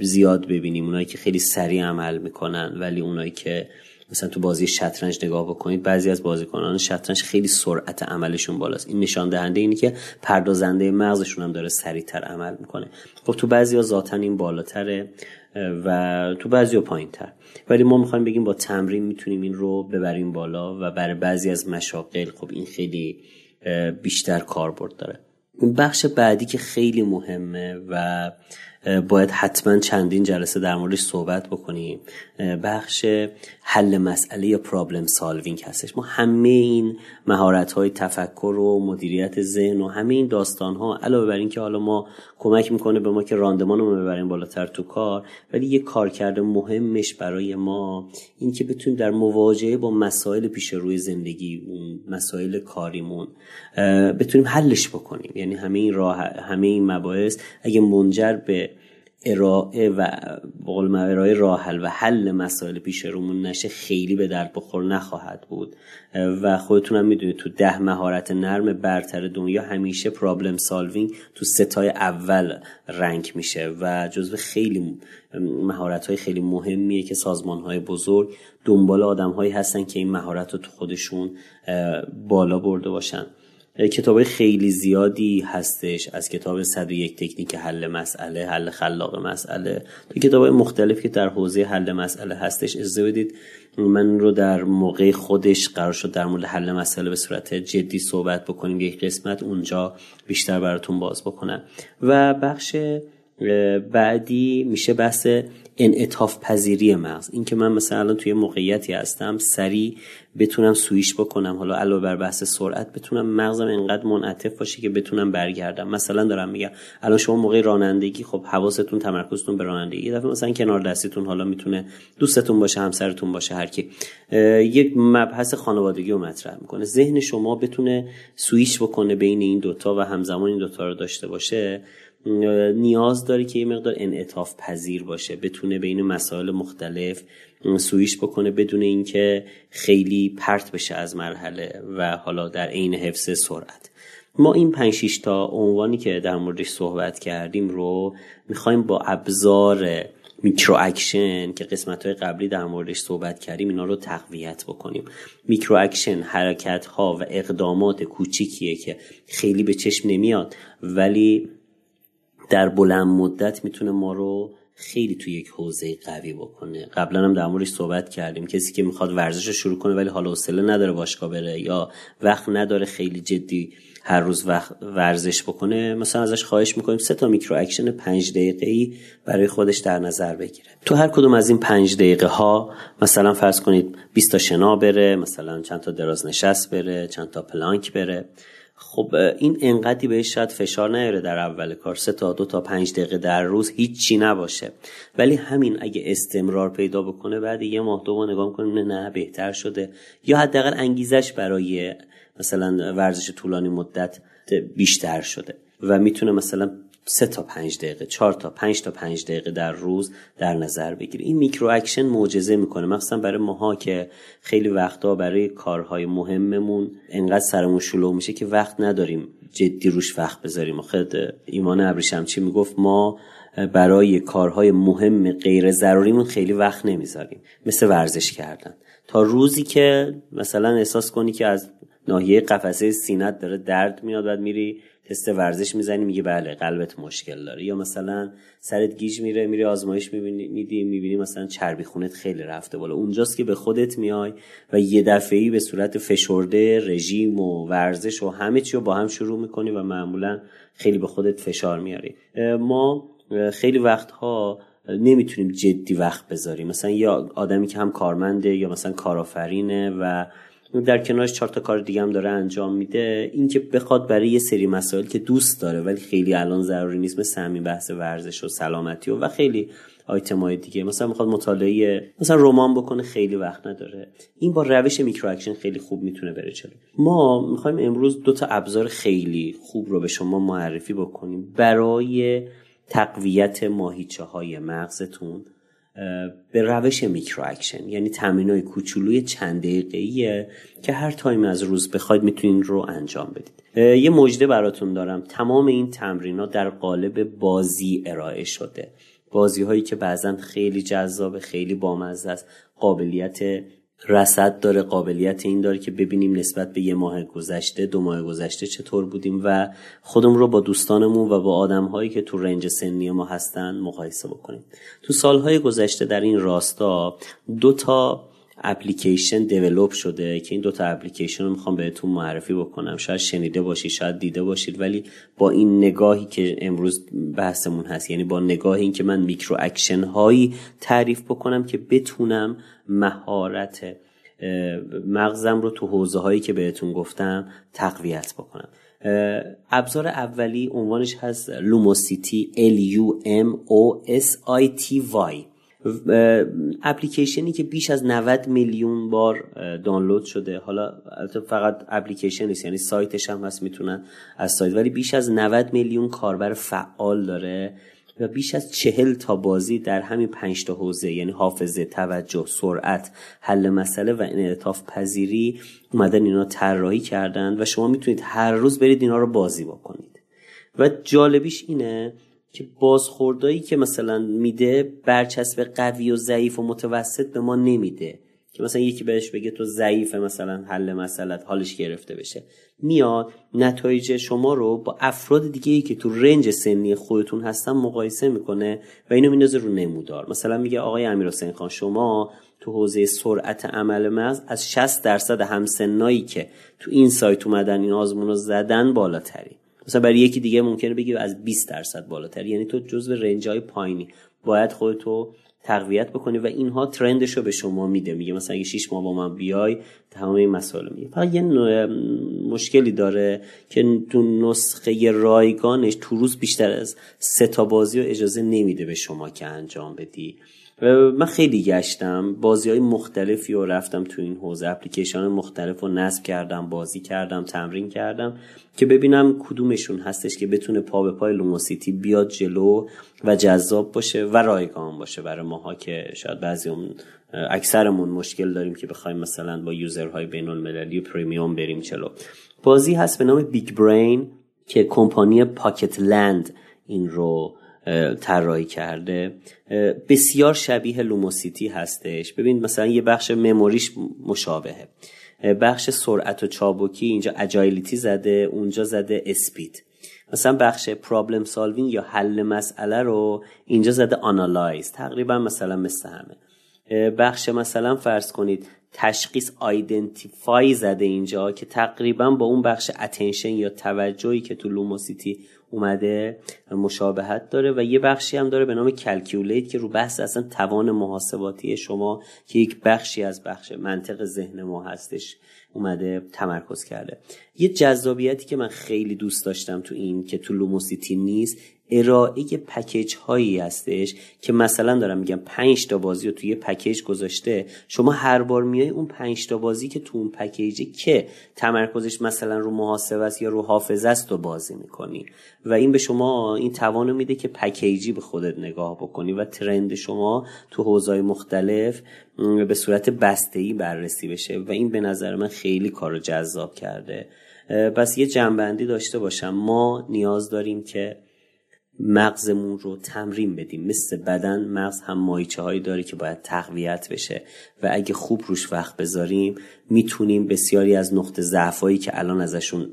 زیاد ببینیم. اونایی که خیلی سریع عمل می‌کنن ولی اونایی که مثلا تو بازی شطرنج نگاه بکنید بعضی از بازیکنان شطرنج خیلی سرعت عملشون بالاست. این نشان دهنده اینه که پردازنده مغزشون هم داره سریعتر عمل می‌کنه. خب تو بعضی ها ذاتا این بالاتره و تو بعضی پایین تر ولی ما می‌خوایم بگیم با تمرین می‌تونیم این رو ببریم بالا و برای بعضی از مشاقل خب این خیلی بیشتر کاربرد داره. بخش بعدی که خیلی مهمه و باید حتما چندین جلسه در موردش صحبت بکنیم. بخش حل مسئله یا پرابلم سالوینگ هستش. ما همه این مهارت های تفکر و مدیریت ذهن و همه این داستان ها علاوه بر اینکه حالا ما کمک می‌کنه به ما که راندمان رو ببریم بالاتر تو کار ولی یه کارکرد مهمش برای ما این که بتونیم در مواجهه با مسائل پیش روی زندگی مسائل کاریمون بتونیم حلش بکنیم. یعنی همه این راه همه این مباحث اگه منجر به ارائه و بقول ارائه راه حل و حل مسائل پیش رومون نشه خیلی به درد بخور نخواهد بود. و خودتون هم می‌دونید تو ده مهارت نرم برتر دنیا همیشه پرابلم سالوینگ تو ستای اول رنگ میشه و جزو خیلی مهارت های خیلی مهمیه که سازمان های بزرگ دنبال آدم هایی هستن که این مهارت رو تو خودشون بالا برده باشن. کتاب خیلی زیادی هستش. از کتاب 101 تکنیک حل مسئله حل خلاق مسئله تو کتاب مختلف که در حوزه حل مسئله هستش. اجازه بدید من رو در موقع خودش قرار شد در مورد حل مسئله به صورت جدی صحبت بکنیم. یک قسمت اونجا بیشتر براتون باز بکنم. و بخش بعدی میشه بحث انعطاف پذیری مغز. اینکه من مثلا توی موقعیتی هستم سریع بتونم سویش بکنم حالا علاوه بر بحث سرعت بتونم مغزم انقدر منعطف باشه که بتونم برگردم. مثلا دارم میگم الان شما موقع رانندگی خب حواستون تمرکزتون به رانندگی. یه دفعه مثلا کنار دستیتون حالا می‌تونه دوستتون باشه همسرتون باشه هر کی. یک مبحث خانوادگی رو مطرح می‌کنه. ذهن شما بتونه سویش بکنه بین این دوتا و همزمان این دوتا رو داشته باشه. نیاز داره که یه مقدار انعطاف پذیر باشه بتونه بین مسائل مختلف سویش بکنه بدون اینکه خیلی پرت بشه از مرحله و حالا در عین حفظ سرعت. ما این 5 تا عنوانی که در موردش صحبت کردیم رو می‌خوایم با ابزار micro action که قسمت های قبلی در موردش صحبت کردیم اینا رو تقویت بکنیم. micro action حرکت ها و اقدامات کوچیکیه که خیلی به چشم نمیاد ولی در بلند مدت می‌تونه ما رو خیلی توی یک حوزه قوی بکنه. قبلا هم در موردش صحبت کردیم. کسی که می‌خواد ورزش رو شروع کنه ولی حالا حوصله نداره باشگاه بره یا وقت نداره خیلی جدی هر روز وقت ورزش بکنه مثلا ازش خواهش می‌کنیم سه تا micro action پنج دقیقه ای برای خودش در نظر بگیره. تو هر کدوم از این پنج دقیقه ها مثلا فرض کنید 20 تا شنا بره مثلا چند تا دراز نشست بره چند تا پلانک بره. خب این انقدی بهش شاید فشار نیاره در اول کار. سه تا دو تا پنج دقیقه در روز هیچی نباشه. ولی همین اگه استمرار پیدا بکنه بعد یه ماه دو ماه نگاه کنیم نه بهتر شده. یا حداقل انگیزش برای مثلا ورزش طولانی مدت بیشتر شده. و می‌تونه مثلا سه تا پنج دقیقه چهار تا پنج تا پنج دقیقه در روز در نظر بگیره این micro action معجزه می‌کنه. مخصوصا برای ماها که خیلی وقتا برای کارهای مهممون انقدر سرمون شلوغ میشه که وقت نداریم جدی روش وقت بذاریم. خود ایمان ابریشم چی می‌گفت؟ ما برای کارهای مهم غیر ضروریمون خیلی وقت نمی‌ذاریم. مثل ورزش کردن. تا روزی که مثلا احساس کنی که از ناحیه قفسه سینت داره درد میاد بعد میری تست ورزش می‌زنی میگه بله قلبت مشکل داره. یا مثلا سرت گیج میره میری آزمایش می‌بینی میدی می‌بینی مثلا چربی خونت خیلی رفته بالا. اونجاست که به خودت میای و یه دفعه به صورت فشرده رژیم و ورزش و همه چی رو با هم شروع می‌کنی و معمولا خیلی به خودت فشار میاری. ما خیلی وقتها نمی‌تونیم جدی وقت بذاریم. مثلا یا آدمی که هم کارمنده یا مثلا کارآفرینه و در کنارش چهار تا کار دیگه هم داره انجام میده. اینکه بخواد برای یه سری مسائل که دوست داره ولی خیلی الان ضروری نیست مثل همین بحث ورزش و سلامتی و, و خیلی آیتم های دیگه. مثلا می‌خواد مطالعه مثلا رمان بکنه خیلی وقت نداره. این با روش micro action خیلی خوب می‌تونه بره جلو ما می‌خوایم امروز دو تا ابزار خیلی خوب رو به شما معرفی بکنیم برای تقویت ماهیچه های مغزتون. به روش micro action یعنی تمرین های کوچولوی چند دقیقه که هر تایم از روز بخواید می‌تونین رو انجام بدید. یه مژده براتون دارم. تمام این تمرین ها در قالب بازی ارائه شده. بازی هایی که بعضا خیلی جذاب خیلی بامزه است. قابلیت رصد داره قابلیت این داره که ببینیم نسبت به یه ماه گذشته دو ماه گذشته چطور بودیم و خودمون رو با دوستانمون و با آدم هایی که تو range سنی ما هستن مقایسه بکنیم. تو سالهای گذشته در این راستا دو تا اپلیکیشن develop شده که این دوتا اپلیکیشن رو می‌خوام بهتون معرفی بکنم. شاید شنیده باشید شاید دیده باشید ولی با این نگاهی که امروز بحثمون هست یعنی با نگاهی این که من micro action هایی تعریف بکنم که بتونم مهارت مغزم رو تو حوزه هایی که بهتون گفتم تقویت بکنم. ابزار اولی عنوانش هست Lumosity L U M O S I T Y. اپلیکیشنی که بیش از 90 میلیون بار دانلود شده. حالا فقط اپلیکیشن نیست یعنی سایتش هم هست می‌تونن از سایت. ولی بیش از 90 میلیون کاربر فعال داره و بیش از چهل تا بازی در همین پنج تا حوزه یعنی حافظه توجه سرعت حل مسئله و انعطاف پذیری اومدن اینا طراحی کردن و شما می‌تونید هر روز برید اینا رو بازی بکنید. و جالبیش اینه که بازخوردایی که مثلا میده برچسب قوی و ضعیف و متوسط به ما نمیده. که مثلا یکی بهش بگه تو ضعیف مثلا حل مسئلت حالش گرفته بشه. میاد نتایج شما رو با افراد دیگه ای که تو رنج سنی خودتون هستن مقایسه می‌کنه و اینو میندازه رو نمودار. مثلا میگه آقای امیر حسین خان شما تو حوزه سرعت عمل مغز از 60 درصد همسنایی که تو این سایت اومدن این آزمون رو زدن بالاتری. مثلا برای یکی دیگه ممکنه بگی از 20 درصد بالاتر. یعنی تو جزو رنج های پایینی. باید خودتو تقویت بکنی و اینها ترندش رو به شما میده. میگه مثلا اگه 6 ماه با من بیای تمام این مسائل میگه. فقط یه مشکلی داره که تو نسخه رایگانش تو روز بیشتر از سه تا بازی رو اجازه نمیده به شما که انجام بدی. من خیلی گشتم. بازی های مختلفی رو رفتم تو این حوزه. اپلیکیشن مختلف رو نصب کردم بازی کردم تمرین کردم که ببینم کدومشون هستش که بتونه پا به پای Lumosity بیاد جلو و جذاب باشه و رایگان باشه برای ماها که شاید بعضی اون اکثرمون مشکل داریم که بخوایم مثلا با user های بین المللی و premium بریم جلو. بازی هست به نام Big Brain که کمپانی Pocket Land این رو طراحی کرده. بسیار شبیه Lumosity هستش. ببین مثلا یه بخش memory ش مشابهه. بخش سرعت و چابکی اینجا agility زده اونجا زده speed. مثلا بخش problem solving یا حل مسئله رو اینجا زده analyze. تقریبا مثلا مثل همه. بخش مثلا فرض کنید تشخیص identify زده اینجا که تقریبا با اون بخش attention یا توجهی که تو Lumosity اومده مشابهت داره و یه بخشی هم داره به نام calculate که رو بحث اصلا توان محاسباتی شما که یک بخشی از بخش منطق ذهن ما هستش اومده تمرکز کرده. یه جذابیتی که من خیلی دوست داشتم تو این که تو Lumosity نیست ارائه پکیج هایی هستش که مثلا دارم میگم 5 تا بازی رو توی پکیج گذاشته شما هر بار میای اون 5 تا بازی که تو اون پکیجه که تمرکزش مثلا رو محاسبه است یا رو حافظه است رو بازی می‌کنی. و این به شما این توانو میده که پکیجی به خودت نگاه بکنی و ترند شما تو حوزه‌های مختلف به صورت بسته‌ای بررسی بشه. و این به نظر من خیلی کارو جذاب کرده. پس یه جنبندی داشته باشم. ما نیاز داریم که مغزمون رو تمرین بدیم. مثل بدن مغز هم مایچه هایی داره که باید تقویت بشه و اگه خوب روش وقت بذاریم می‌تونیم بسیاری از نقطه ضعفایی که الان ازشون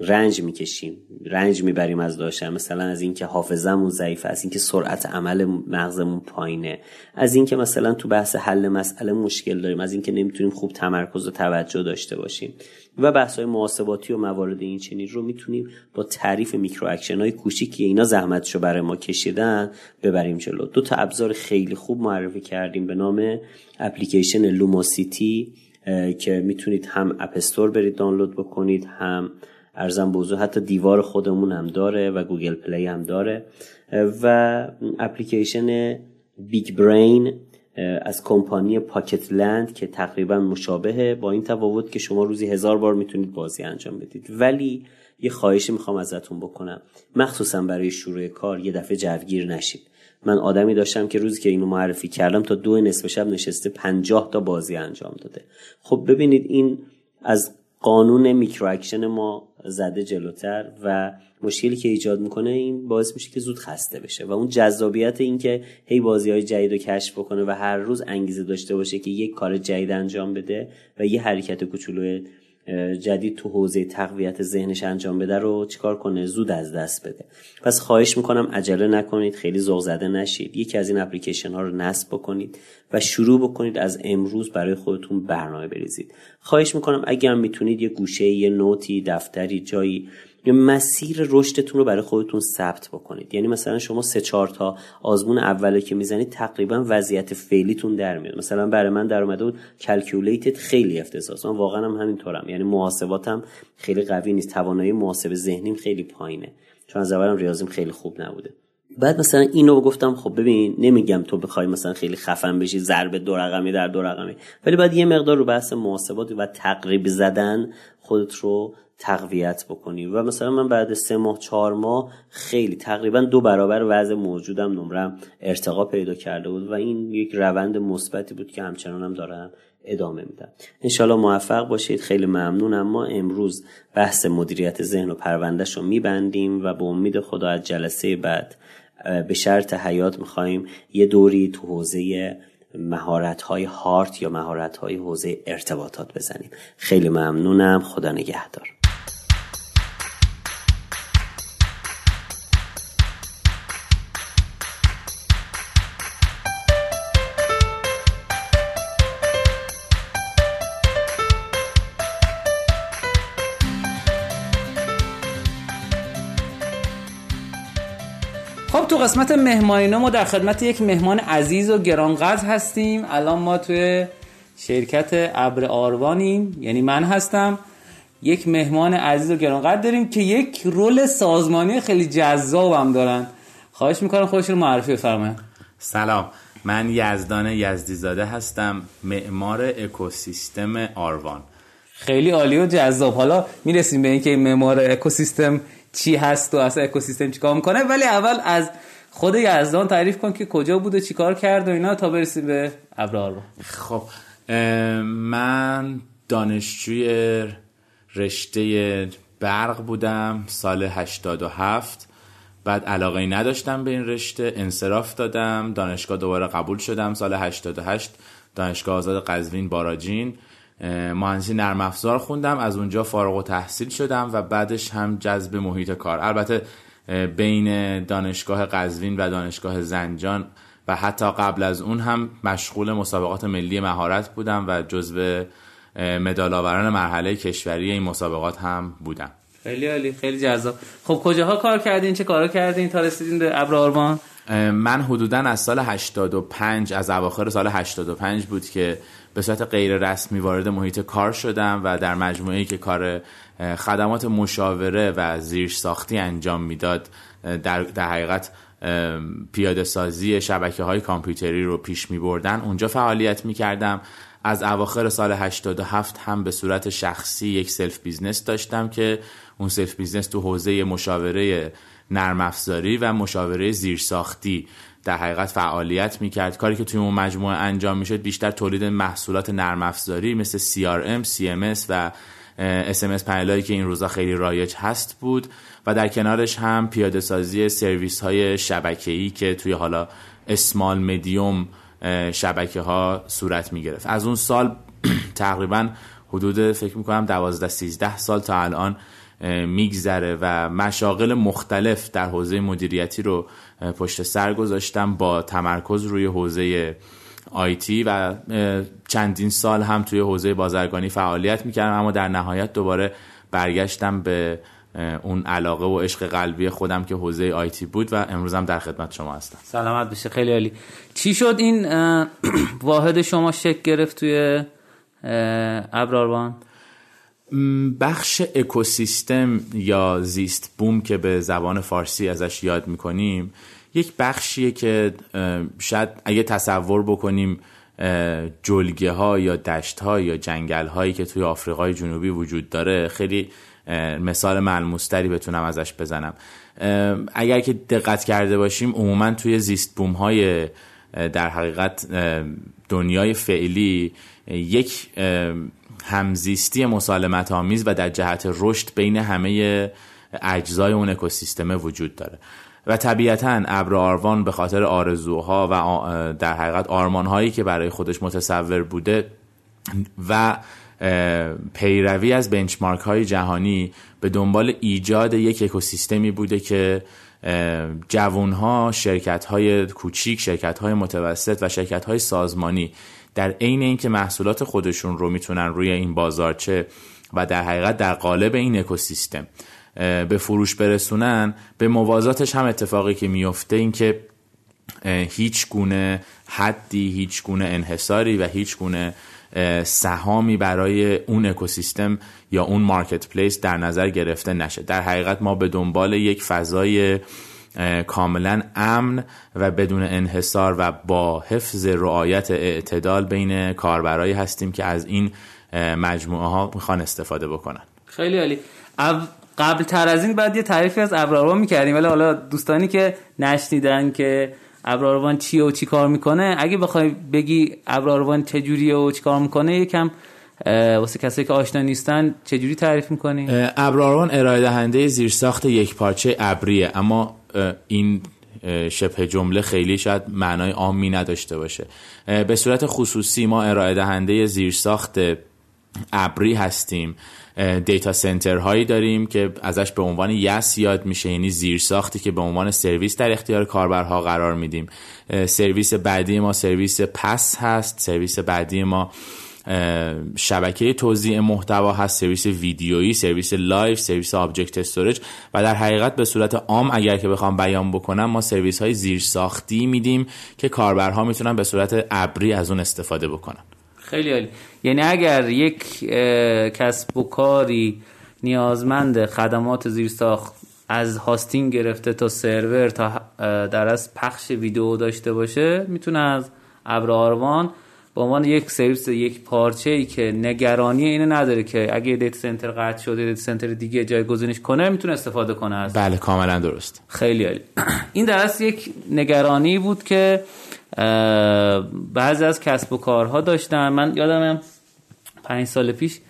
رنج می‌کشیم رنج می‌بریم از داشتن. مثلا از اینکه حافظمون ضعیفه از اینکه سرعت عمل مغزمون پایینه از اینکه مثلا تو بحث حل مسئله مشکل داریم از اینکه نمی‌تونیم خوب تمرکز و توجه داشته باشیم. و بحث های محاسباتی و موارد این چنین رو می‌تونیم با تعریف micro action های کوچیکی اینا زحمتشو برای ما کشیدن ببریم جلو. دو تا ابزار خیلی خوب معرفی کردیم به نام اپلیکیشن Lumosity که می‌تونید هم App Store برید دانلود بکنید هم عرضم به حضور حتی دیوار خودمون هم داره و Google Play هم داره و اپلیکیشن Big Brain از کمپانی Pocket Land که تقریبا مشابهه با این تفاوت که شما روزی هزار بار می‌تونید بازی انجام بدید. ولی یه خواهشی می‌خوام ازتون بکنم. مخصوصا برای شروع کار یه دفعه جوگیر نشید. من آدمی داشتم که روزی که اینو معرفی کردم تا دو نصف شب نشسته پنجاه تا بازی انجام داده. خب ببینید این از قانون micro action ما زده جلوتر و مشکلی که ایجاد می‌کنه این باعث میشه که زود خسته بشه و اون جذابیت این که هی بازی های جدید رو کشف بکنه و هر روز انگیزه داشته باشه که یک کار جدید انجام بده و یه حرکت کوچولو جدید تو حوزه تقویت ذهنش انجام بده رو چیکار کنه؟ زود از دست بده. پس خواهش می‌کنم عجله نکنید خیلی ذوق زده نشید. یکی از این اپلیکیشن ها رو نصب بکنید و شروع بکنید از امروز برای خودتون برنامه بریزید. خواهش می‌کنم اگر می‌تونید یه گوشه یه نوتی دفتری جایی مسیر رشدتون رو برای خودتون ثبت بکنید. یعنی مثلا شما سه چهار تا آزمون اوله که می‌زنید تقریبا وضعیت فعلیتون در میاد. مثلا برای من در اومده بود کلکیولیتد خیلی افتضاحه من واقعا هم همینطورم. یعنی محاسباتم خیلی قوی نیست. توانایی محاسبه ذهنیم خیلی پایینه. چون از اولم ریاضیم خیلی خوب نبوده. بعد مثلا اینو گفتم خب ببین نمیگم تو بخوای مثلا خیلی خفن بشی ضرب دو رقمی در دو رقمی. ولی بعد یه مقدار رو بحث محاسبات و تقریب زدن خودت رو تقویت بکنی. و مثلا من بعد سه ماه چهار ماه خیلی تقریبا دو برابر وضع موجودم نمرم ارتقا پیدا کرده بود و این یک روند مثبتی بود که همچنانم هم دارم ادامه میدم. انشالله موفق باشید. خیلی ممنونم. ما امروز بحث مدیریت ذهن و پروندهش رو میبندیم و به امید خدا از جلسه بعد به شرط حیات می‌خوایم یه دوری تو حوزه مهارت های هارت یا مهارت های حوزه ارتباطات بزنیم. خیلی ممنونم. خدا نگهدار. تو قسمت مهمانی ما در خدمت یک مهمان عزیز و گرانقدر هستیم. الان ما توی شرکت ابر آروانیم. یعنی من هستم. یک مهمان عزیز و گرانقدر داریم که یک رول سازمانی خیلی جذاب هم دارن. خواهش می‌کنم خودش رو معرفی بفرمایید سلام. من یزدان یزدیزاده هستم معمار اکوسیستم آروان. خیلی عالی و جذاب. حالا می‌رسیم به اینکه معمار اکوسیستم چی هست و اصلا اکوسیستم چیکار می‌کنه. ولی اول از خود یزدان تعریف کن که کجا بود و چیکار کرد و اینا تا برسیم به ابرار خب من دانشجوی رشته برق بودم سال 87 بعد علاقه نداشتم به این رشته انصراف دادم دانشگاه دوباره قبول شدم سال 88 دانشگاه آزاد قزوین باراجین. مهندسی نرم افزار خوندم از اونجا فارغ و تحصیل شدم و بعدش هم جذب محیط کار. البته بین دانشگاه قزوین و دانشگاه زنجان و حتی قبل از اون هم مشغول مسابقات ملی مهارت بودم و جزو مدال آوران مرحله کشوری این مسابقات هم بودم. خیلی عالی خیلی جذاب. خب کجاها کار کردین؟ چه کارا کردین تا رسیدین به ابرارمان من حدودا از سال 85 از اواخر سال 85 بود که به صورت غیر رسمی وارد محیط کار شدم و در مجموعه که کار خدمات مشاوره و زیر ساختی انجام می‌داد در, در حقیقت پیاده سازی شبکه های کامپیوتری رو پیش می بردن اونجا فعالیت می کردم از اواخر سال 87 هم به صورت شخصی یک self business داشتم که اون self business تو حوزه مشاوره نرم افزاری و مشاوره زیرساختی در حقیقت فعالیت می‌کرد. کاری که توی اون مجموعه انجام می‌شد بیشتر تولید محصولات نرم افزاری مثل CRM, CMS و SMS پنل که این روزا خیلی رایج هست بود. و در کنارش هم پیاده سازی سرویس های شبکه‌ای که توی حالا اسمال مدیوم شبکه ها صورت می گرفت از اون سال [CLEARS THROAT] تقریبا حدود فکر می‌کنم دوازده سیزده سال تا الان میگذره و مشاغل مختلف در حوزه مدیریتی رو پشت سر گذاشتم با تمرکز روی حوزه آیتی و چندین سال هم توی حوزه بازرگانی فعالیت می‌کردم اما در نهایت دوباره برگشتم به اون علاقه و عشق قلبی خودم که حوزه آیتی بود و امروزم در خدمت شما هستم. سلامت بشه خیلی عالی. چی شد این [CLEARS THROAT] واحد شما شکل گرفت توی ابراروان؟ بخش اکوسیستم یا زیست بوم که به زبان فارسی ازش یاد می‌کنیم یک بخشیه که شاید اگه تصور بکنیم جلگه ها یا دشت ها یا جنگل هایی که توی آفریقای جنوبی وجود داره خیلی مثال ملموستری بتونم ازش بزنم. اگر که دقت کرده باشیم عموما توی زیست بوم های در حقیقت دنیای فعلی یک همزیستی مسالمت آمیز و در جهت رشد بین همه اجزای اون اکوسیستم وجود داره. و طبیعتا ابر آروان به خاطر آرزوها و در حقیقت آرمانهایی که برای خودش متصور بوده و پیروی از بنچمارک های جهانی به دنبال ایجاد یک اکوسیستمی بوده که جوون ها شرکت های کوچیک شرکت های متوسط و شرکت های سازمانی در عین اینکه محصولات خودشون رو می‌تونن روی این بازارچه و در حقیقت در قالب این اکوسیستم به فروش برسونن به موازاتش هم اتفاقی که میفته این که هیچ گونه حدی هیچ گونه انحصاری و هیچ گونه سهامی برای اون اکوسیستم یا اون مارکت پلیس در نظر گرفته نشه. در حقیقت ما به دنبال یک فضای کاملا امن و بدون انحصار و با حفظ رعایت اعتدال بین کاربرایی هستیم که از این مجموعه ها می‌خوان استفاده بکنن. خیلی عالی. قبل تر از این بعد یه تعریفی از ابراروان می‌کردیم ولی حالا دوستانی که نشنیدن که ابراروان چیه و چی کار می‌کنه اگه بخوای بگی ابراروان چجوریه و چی کار می‌کنه یکم واسه کسایی که آشنا نیستن چجوری تعریف می‌کنی؟ ابراروان ارائه دهنده زیرساخت یک پارچه ابریه. اما این شبه جمله خیلی شاید معنای عامی نداشته باشه. به صورت خصوصی ما ارائه دهنده زیرساخت ابری هستیم. data center هایی داریم که ازش به عنوان IaaS یاد میشه یعنی زیر ساختی که به عنوان سرویس در اختیار کاربرها قرار میدیم. سرویس بعدی ما سرویس PaaS هست سرویس بعدی ما شبکه توزیع محتوا هست سرویس ویدیویی سرویس live سرویس object storage و در حقیقت به صورت عام اگر که بخوام بیان بکنم ما سرویس های زیر ساختی میدیم که کاربرها می‌تونن به صورت ابری از اون استفاده بکنن. خیلی عالی. یعنی اگر یک کسب و کاری نیازمند خدمات زیرساخت از hosting گرفته تا سرور تا در از پخش ویدیو داشته باشه می‌تونه از ابر آروان به عنوان یک سرویس یک پارچه ای که نگرانی اینو نداره که اگه data center قطع شده data center دیگه جایگزینش کنه می‌تونه استفاده کنه از. بله کاملا درست. خیلی عالی. این در یک نگرانی بود که بعضی از کسب و کارها داشتن. من یادمه پنج سال پیش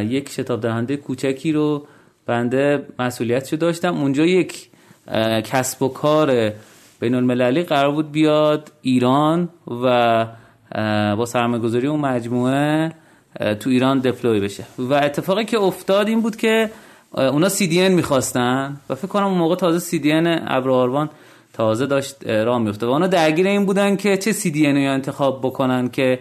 یک شتاب دهنده کوچکی رو بنده مسئولیتشو داشتم. اونجا یک کسب و کار بین المللی قرار بود بیاد ایران و با سرمایه‌گذاری اون مجموعه تو ایران دپلوی بشه. و اتفاقی که افتاد این بود که اونا دی می‌خواستن و فکر کنم اون موقع تازه دی ابراروان تازه داشت راه میفته و اونا درگیر این بودن که چه سی دی انتخاب بکنن که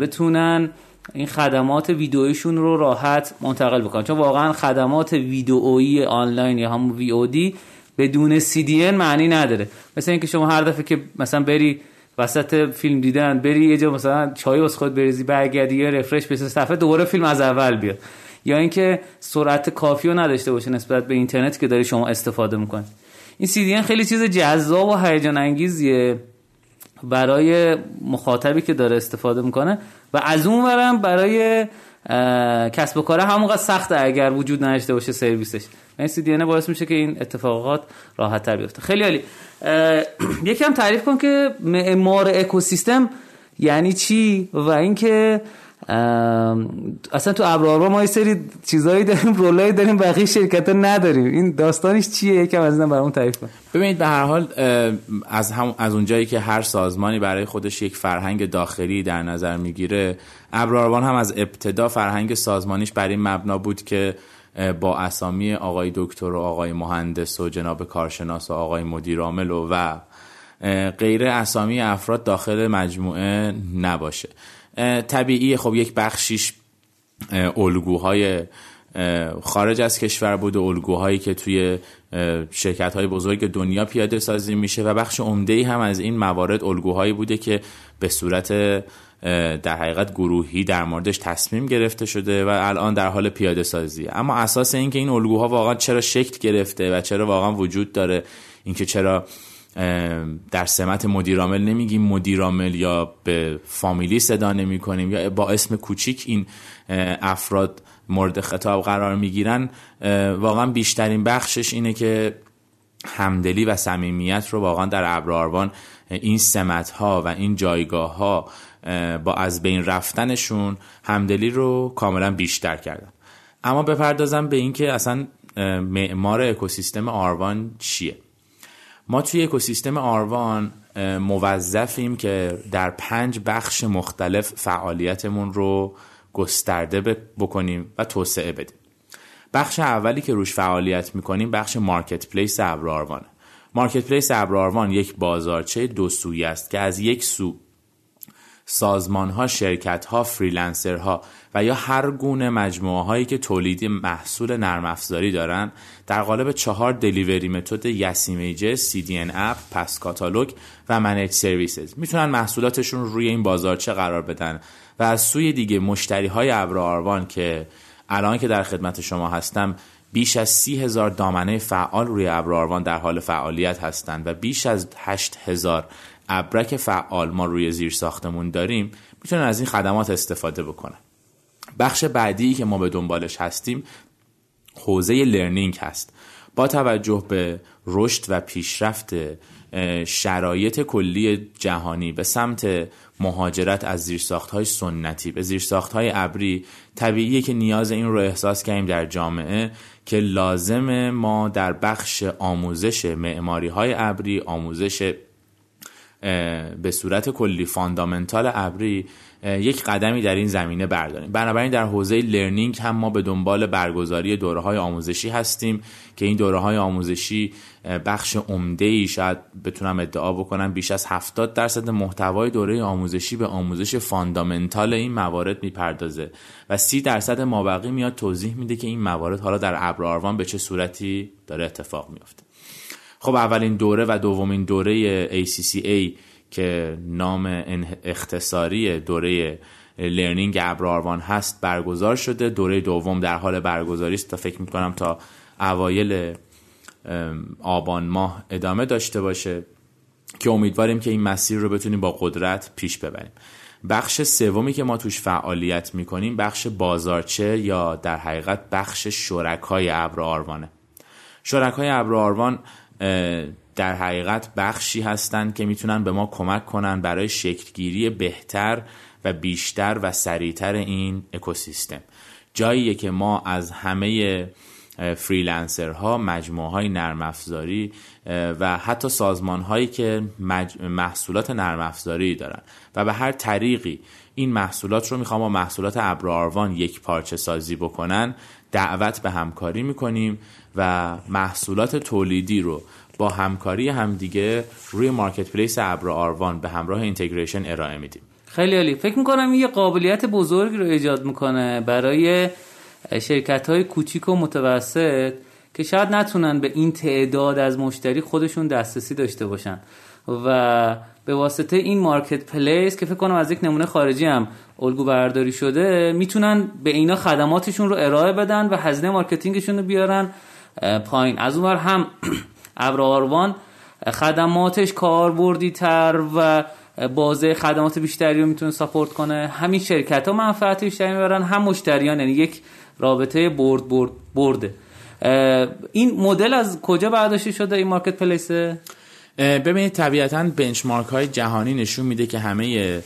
بتونن این خدمات ویدئویشون رو راحت منتقل بکنن. چون واقعا خدمات ویدئویی آنلاین یا همون دی بدون دی معنی نداره. مثل اینکه شما هر دفعه که مثلا بری وسط فیلم دیدن بری یه جا مثلا چای واسه خود بریزی برگردی یا رفرش بشه صفحه دوباره فیلم از اول بیاد. یا اینکه سرعت کافی رو نداشته باشه نسبت به اینترنت که داری شما استفاده می‌کنی. این سی خیلی چیز جذاب و هیجان انگیزیه برای مخاطبی که داره استفاده می‌کنه. و از اون برم برای کسب و کار همونقدر سخته اگر وجود نداشته باشه سرویسش. این سی باعث میشه که این اتفاقات راحت تر بیفته. خیلی عالی. [CLEARS THROAT] یکم تعریف کن که معمار اکوسیستم یعنی چی و اینکه اصلا تو ابراروا ما یه سری چیزایی داریم رولایی داریم بقیه شرکت ها نداریم. این داستانش چیه؟ یکم از این برامون تعریف کن. ببینید به هر حال از هم از اونجایی که هر سازمانی برای خودش یک فرهنگ داخلی در نظر می‌گیره ابراروان هم از ابتدا فرهنگ سازمانیش بر این مبنا بود که با اسامی آقای دکتر و آقای مهندس و جناب کارشناس و آقای مدیر عامل و, و غیر اسامی افراد داخل مجموعه نباشه. طبیعی خب یک بخشیش الگوهای خارج از کشور بود و الگوهایی که توی شرکت های بزرگ دنیا پیاده سازی میشه و بخش عمده ای هم از این موارد الگوهایی بوده که به صورت در حقیقت گروهی در موردش تصمیم گرفته شده و الان در حال پیاده سازی. اما اساس این که این الگوها واقعا چرا شکل گرفته و چرا واقعا وجود داره اینکه چرا در سمت مدیرامل نمیگیم مدیرامل یا به فامیلی صدا نمی کنیم یا با اسم کوچیک این افراد مورد خطاب قرار می‌گیرن واقعا بیشترین بخشش اینه که همدلی و صمیمیت رو واقعا در ابراروان این سمت ها و این جایگاه ها با از بین رفتنشون همدلی رو کاملا بیشتر کردن اما بپردازم به اینکه اصلا معمار اکوسیستم آروان چیه؟ ما توی اکوسیستم آروان موظفیم که در پنج بخش مختلف فعالیتمون رو گسترده بکنیم و توسعه بدیم. بخش اولی که روش فعالیت می‌کنیم بخش مارکت پلیس ابراروانه مارکت پلیس ابراروان یک بازارچه دو سویی است که از یک سو سازمان ها شرکت ها freelancer ها و یا هر گونه مجموعه هایی که تولیدی محصول نرم افزاری دارن در قالب چهار delivery method IaaS image ه CDN app PaaS catalog و managed services می‌تونن محصولاتشون روی این بازارچه قرار بدن؟ و از سوی دیگه مشتری های ابر که الان که در خدمت شما هستم بیش از سی هزار دامنه فعال روی ابر در حال فعالیت هستند و بیش از هشت هزار ابرک فعال ما روی زیر ساختمون داریم می‌تونن از این خدمات استفاده بکنن. بخش بعدی که ما به دنبالش هستیم حوزه لرنینگ هست. با توجه به رشد و پیشرفت شرایط کلی جهانی به سمت مهاجرت از زیرساخت های سنتی به زیرساخت های ابری طبیعیه که نیاز این رو احساس کردیم در جامعه که لازم ما در بخش آموزش معماری های ابری آموزش به صورت کلی fundamental ابری یک قدمی در این زمینه برداریم. بنابراین در حوزه learning هم ما به دنبال برگزاری دوره های آموزشی هستیم که این دوره های آموزشی بخش عمده ای شاید بتونم ادعا بکنم بیش از 70 درصد محتوای دوره آموزشی به آموزش fundamental این موارد می‌پردازه و 30 درصد مابقی میاد توضیح میده که این موارد حالا در ابر به چه صورتی داره اتفاق میفته خب اولین دوره و دومین دوره ACCA که نام اختصاری دوره لرنینگ ابراروان هست برگزار شده. دوره دوم در حال برگزاری است. تا فکر می‌کنم تا اوایل آبان ماه ادامه داشته باشه که امیدواریم که این مسیر رو بتونیم با قدرت پیش ببریم. بخش سومی که ما توش فعالیت می‌کنیم بخش بازارچه یا در حقیقت بخش شرکای ابر شرکای ابر آروان در حقیقت بخشی هستند که می‌تونن به ما کمک کنن برای شکلگیری بهتر و بیشتر و سریعتر این اکوسیستم. جاییه که ما از همه فریلنسرها مجموعه های نرم افزاری و حتی سازمان هایی که محصولات نرم افزاری دارن. و به هر طریقی این محصولات رو می‌خوام با محصولات ابراروان یک پارچه سازی بکنن دعوت به همکاری می‌کنیم و محصولات تولیدی رو با همکاری همدیگه روی marketplace ابر آروان به همراه integration ارائه میدیم. خیلی عالی. فکر می‌کنم یه قابلیت بزرگی رو ایجاد می‌کنه برای شرکت های کوچیک و متوسط که شاید نتونن به این تعداد از مشتری خودشون دسترسی داشته باشن. و به واسطه این marketplace که فکر کنم از یک نمونه خارجی هم الگو برداری شده می‌تونن به اینا خدماتشون رو ارائه بدن و هزینه marketing شون رو بیارن پایین. از اونور هم [CLEARS THROAT] ابراروان خدماتش کاربردی تر و بازه خدمات بیشتری رو می‌تونه support کنه. هم این شرکت ها منفعت بیشتری می‌برن هم مشتریان یعنی یک رابطه برد برد برده. این مدل از کجا برداشته شده این marketplace ه؟ ببینید طبیعتا benchmark های جهانی نشون میده که همه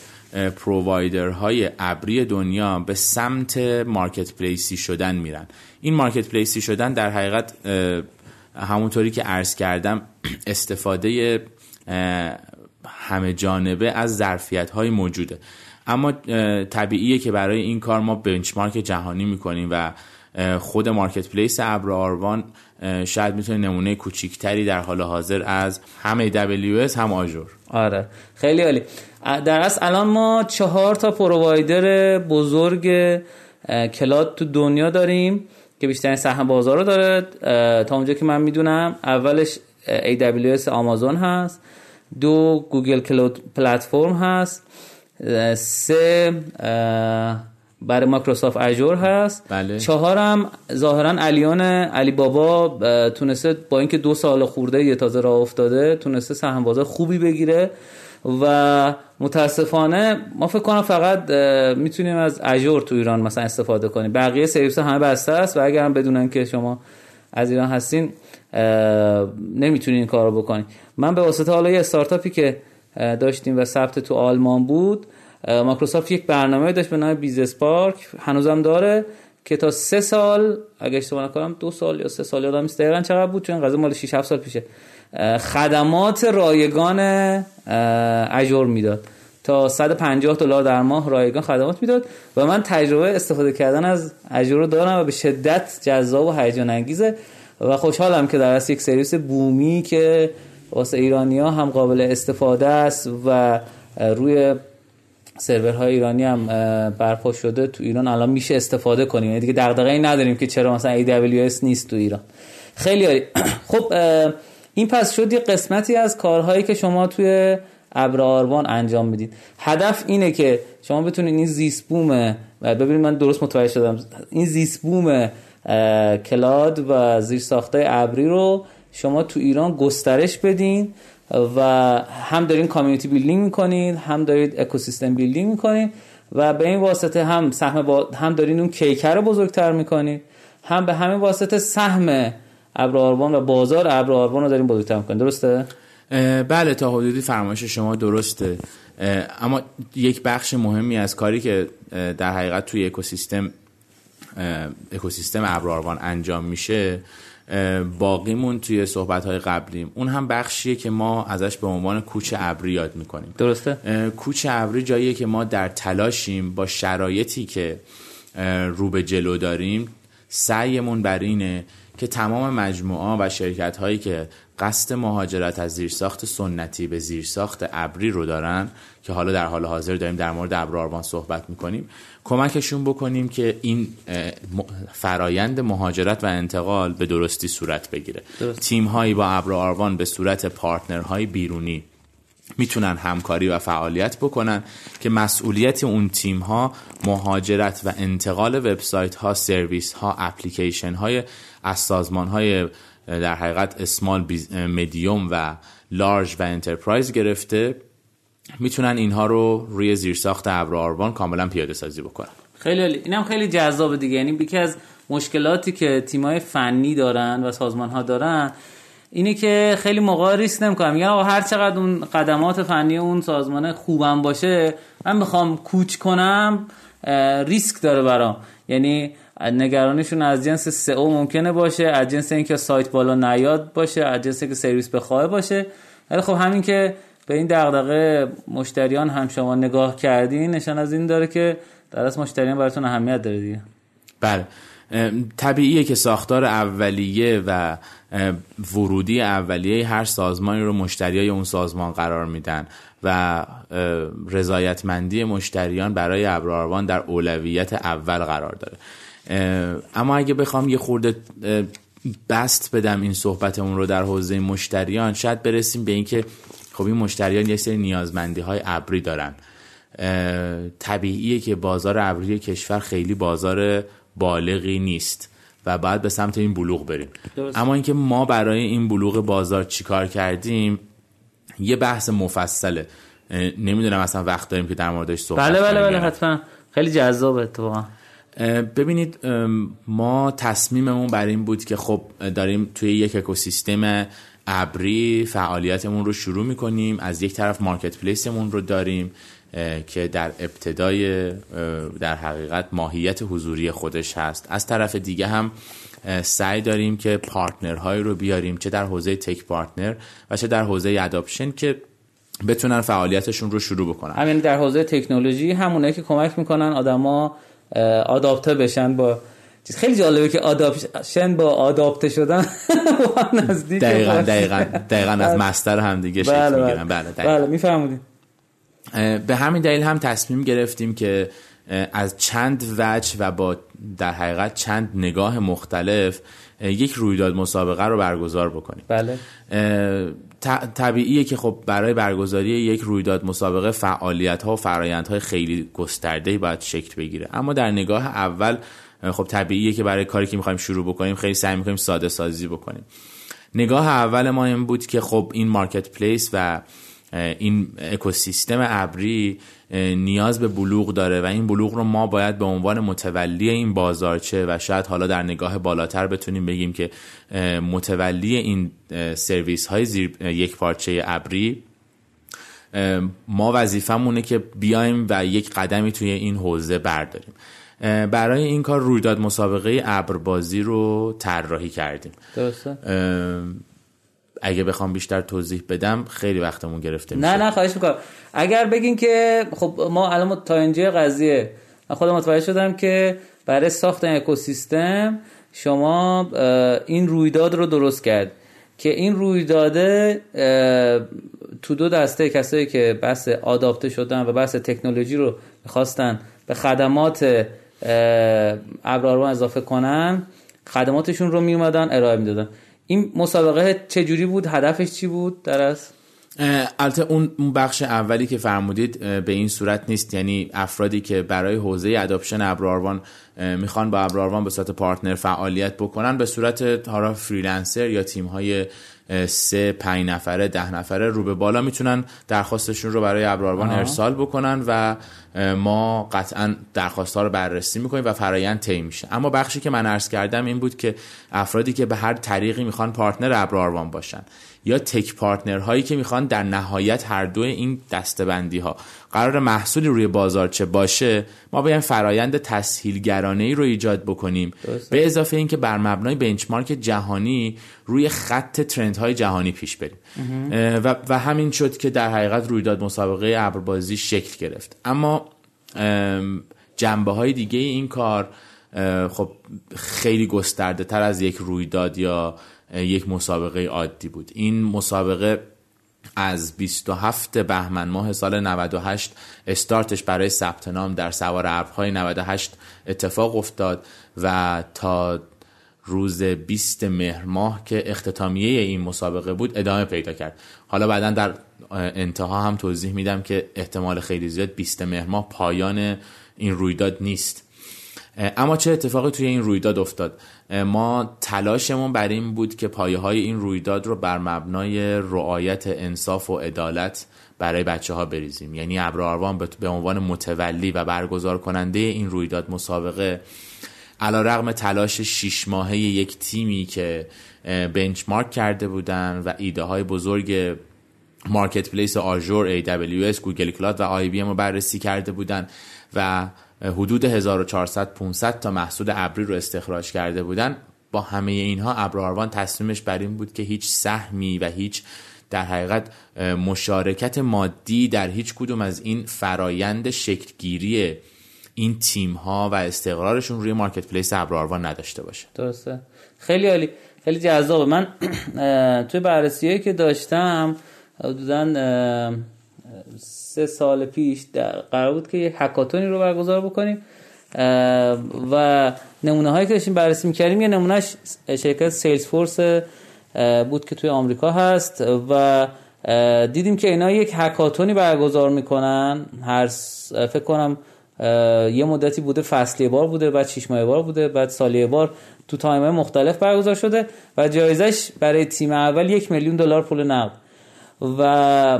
provider های ابری دنیا به سمت marketplace ی شدن میرن. این marketplace ی شدن در حقیقت همونطوری که عرض کردم استفاده همه جانبه از ظرفیت های موجوده. اما طبیعیه که برای این کار ما benchmark جهانی می‌کنیم و خود marketplace ابر آروان شاید می‌تونه نمونه کوچیکتری در حال حاضر از هم AWS هم Azure. آره. خیلی عالی. در اصل الان ما چهار تا provider بزرگ cloud تو دنیا داریم که بیشترین سهم بازار رو داره. تا اونجا که من می‌دونم اولش AWS آمازون هست دو Google Cloud Platform هست سه برای مایکروسافت Azure هست. بله. چهارم ظاهرا علیان علی بابا تونسته با اینکه دو سال خورده یه تازه راه افتاده تونسته سهم بازار خوبی بگیره. و متاسفانه ما فکر کنم فقط می‌تونیم از Azure تو ایران مثلا استفاده کنیم. بقیه سرویس همه بسته است و اگر هم بدونن که شما از ایران هستین نمی‌تونین این کار رو بکنین. من به واسطه حالا یه استارتاپی که داشتیم و ثبت تو آلمان بود مایکروسافت یک برنامه داشت به نام BizSpark. هنوزم داره که تا سه سال اگه اشتباه نکنم دو سال یا سه سال یادم نیست. دقیقاً چقدر بود؟ چون قضیه مال 6 7 سال پیشه. خدمات رایگان اجور می‌داد. تا 150 دلار در ماه رایگان خدمات می‌داد و من تجربه استفاده کردن از اجور رو دارم و به شدت جذاب و هیجان انگیزه و خوشحالم که در یک سرویس بومی که واسه ایرانیا هم قابل استفاده است و روی سرورهای ایرانی هم برپا شده تو ایران الان میشه استفاده کنیم. یعنی دیگه دغدغه‌ای نداریم که چرا مثلا AWS نیست تو ایران. خیلی [CLEARS THROAT] خب این پس شد یه قسمتی از کارهایی که شما توی ابر آروان انجام می‌دید هدف اینه که شما بتونید این زیست بوم ببینید من درست متوجه شدم این زیست بوم cloud و زیر ساخته ابری رو شما تو ایران گسترش بدین و هم دارین community building می‌کنید هم دارید ecosystem building می‌کنید و به این واسطه هم سهم با... هم دارین اون کیک رو بزرگتر می‌کنید هم به همین واسطه سهم ابراربان و بازار ابراربان رو داریم بزرگتر می‌کنید درسته؟ بله تا حدودی فرمایش شما درسته. اما یک بخش مهمی از کاری که در حقیقت توی اکوسیستم اکوسیستم ابراربان انجام میشه باقیمون توی صحبت های قبلیم. اون هم بخشیه که ما ازش به عنوان کوچ ابری یاد می‌کنیم. درسته؟ کوچ ابری جاییه که ما در تلاشیم با شرایطی که رو به جلو داریم سعیمون بر اینه که تمام مجموعه و شرکت هایی که قصد مهاجرت از زیرساخت سنتی به زیرساخت ابری رو دارن که حالا در حال حاضر داریم در مورد ابراربان صحبت می‌کنیم. کمکشون بکنیم که این فرایند مهاجرت و انتقال به درستی صورت بگیره. تیم هایی با ابراربان به صورت پارتنرهای بیرونی می‌تونن همکاری و فعالیت بکنن که مسئولیت اون تیم ها مهاجرت و انتقال وبسایت ها سرویس ها اپلیکیشن های از سازمان های در حقیقت small medium و large و enterprise گرفته. می‌تونن اینها رو روی زیرساخت ابر کاملا پیاده سازی بکنن. خیلی اینم خیلی جذابه دیگه. یعنی یکی از مشکلاتی که تیمای فنی دارن و سازمان ها دارن اینه که خیلی موقع ریسک نمی‌کنن میگن آقا هر چقدر اون خدمات فنی اون سازمان خوبم باشه من می‌خوام کوچ کنم ریسک داره برام. یعنی نگرانشون از جنس سئو ممکنه باشه از جنس اینکه سایت بالا نیاد باشه از جنس اینکه سرویس بخواه باشه. ولی خب همین که به این دغدغه مشتریان هم شما نگاه کردین نشان از این داره که در از مشتریان براتون اهمیت داره دیگه. بله. طبیعیه که ساختار اولیه و ورودی اولیه هر سازمانی رو مشتریای اون سازمان قرار میدن و رضایتمندی مشتریان برای ابراروان در اولویت اول قرار داره. اما اگه بخوام یه خورده بست بدم این صحبتمون رو در حوزه مشتریان شاید برسیم به اینکه خب این مشتریان یه سری نیازمندی های ابری دارن. طبیعیه که بازار ابری کشور خیلی بازار بالغی نیست و باید به سمت این بلوغ بریم. اما اینکه ما برای این بلوغ بازار چیکار کردیم یه بحث مفصله. نمی‌دونم اصلا وقت داریم که در موردش صحبت بله بله بله حتما. خیلی جذابه اتفاقا. ببینید ما تصمیممون بر این بود که خب داریم توی یک اکوسیستم ابری فعالیتمون رو شروع می‌کنیم. از یک طرف مارکت پلیسمون رو داریم که در ابتدای در حقیقت ماهیت حضوری خودش هست. از طرف دیگه هم سعی داریم که پارتنرهایی رو بیاریم چه در حوزه تک پارتنر و چه در حوزه اداپشن که بتونن فعالیتشون رو شروع بکنن. همین در حوزه تکنولوژی همونه که کمک می‌کنن آدما آداپته بشن با چیز خیلی جالبه که آداپشن با آداپته شدن [LAUGHS] نزدیک دقیقا دقیقا دقیقا از بله. مستر هم دیگه شکل بله. می‌گیرن. بله بله میفهمودیم به همین دلیل هم تصمیم گرفتیم که از چند وجه و با در حقیقت چند نگاه مختلف یک رویداد مسابقه رو برگزار بکنیم. بله. طبیعیه که خب برای برگزاری یک رویداد مسابقه فعالیت ها و فرایند های خیلی گسترده باید شکل بگیره. اما در نگاه اول خب طبیعیه که برای کاری که می‌خوایم شروع بکنیم خیلی سعی می‌کنیم ساده سازی بکنیم. نگاه اول ما این بود که خب این مارکت پلیس و این اکوسیستم ابری نیاز به بلوغ داره و این بلوغ رو ما باید به عنوان متولی این بازارچه و شاید حالا در نگاه بالاتر بتونیم بگیم که متولی این سرویس های زیر یک پارچه ابری ما وظیفمونه که بیایم و یک قدمی توی این حوزه برداریم. برای این کار رویداد مسابقه ابربازی رو طراحی کردیم. درسته؟ اگه بخوام بیشتر توضیح بدم خیلی وقتمون گرفته میشه. نه نه خواهش می‌کنم. اگر بگین که خب ما الان تا اینجا قضیه. خودم متوجه شدم که برای ساخت این اکوسیستم شما این رویداد رو درست کرد. که این رویداده تو دو دسته کسایی که بحث آداپته شدن و بحث تکنولوژی رو می‌خواستن به خدمات ابرارون اضافه کنن خدماتشون رو میومدن ارائه می‌دادن. این مسابقه چجوری بود؟ هدفش چی بود؟ درست البته اون بخش اولی که فرمودید به این صورت نیست. یعنی افرادی که برای حوزه adoption ابراروان می‌خوان با ابراروان به صورت partner فعالیت بکنن به صورت حالا freelancer یا تیم های سه پنج نفره ده نفره رو به بالا می‌تونن درخواستشون رو برای ابراروان ارسال بکنن و ما قطعا درخواست ها رو بررسی می‌کنیم و فرایند طی میشه. اما بخشی که من عرض کردم این بود که افرادی که به هر طریقی می‌خوان partner ابراروان باشن یا تک پارتنر هایی که می‌خوان در نهایت هر دو این دستبندی ها قرار محصولی روی بازارچه باشه ما باید فرایند تسهیلگرانه ای رو ایجاد بکنیم. به اضافه اینکه بر مبنای بنچمارک جهانی روی خط ترند های جهانی پیش بریم. و, و همین شد که در حقیقت رویداد مسابقه ابربازی شکل گرفت. اما جنبه های دیگه این کار خب خیلی گسترده تر از یک رویداد یا یک مسابقه عادی بود. این مسابقه از 27 بهمن ماه سال 98 استارتش برای ثبت نام در سوار ابرهای 98 اتفاق افتاد و تا روز 20 مهر ماه که اختتامیه این مسابقه بود ادامه پیدا کرد. حالا بعدا در انتها هم توضیح میدم که احتمال خیلی زیاد 20 مهر ماه پایان این رویداد نیست. اما چه اتفاقی توی این رویداد افتاد؟ ما تلاشمون بر این بود که پایه های این رویداد رو بر مبنای رعایت انصاف و عدالت برای بچه ها بریزیم. یعنی ابر آروان به عنوان متولی و برگزار کننده این رویداد مسابقه علی‌رغم تلاش شیش ماهه یک تیمی که benchmark کرده بودن و ایده های بزرگ marketplace Azure AWS Google Cloud و IBM رو بررسی کرده بودن و حدود 1400 500 تا محصول ابری رو استخراج کرده بودن. با همه اینها ابراروان تصمیمش بر این بود که هیچ سهمی و هیچ در حقیقت مشارکت مادی در هیچ کدوم از این فرایند شکلگیری این تیم ها و استقرارشون روی مارکت پلیس ابراروان نداشته باشه. درسته. خیلی عالی. خیلی جذابه. من توی بررسی که داشتم حدودا سه سال پیش قرار بود که یه هکاتونی رو برگزار بکنیم و نمونه هایی که داشتیم بررسی می‌کردیم یه نمونهش شرکت Salesforce بود که توی آمریکا هست و دیدیم که اینا یک هکاتونی برگزار می‌کنن. هر فکر کنم یه مدتی بوده فصلی بار بوده بعد شش ماه بار بوده بعد سالی بار تو time مختلف برگزار شده و جایزش برای تیم اول یک میلیون دلار پول نقد. و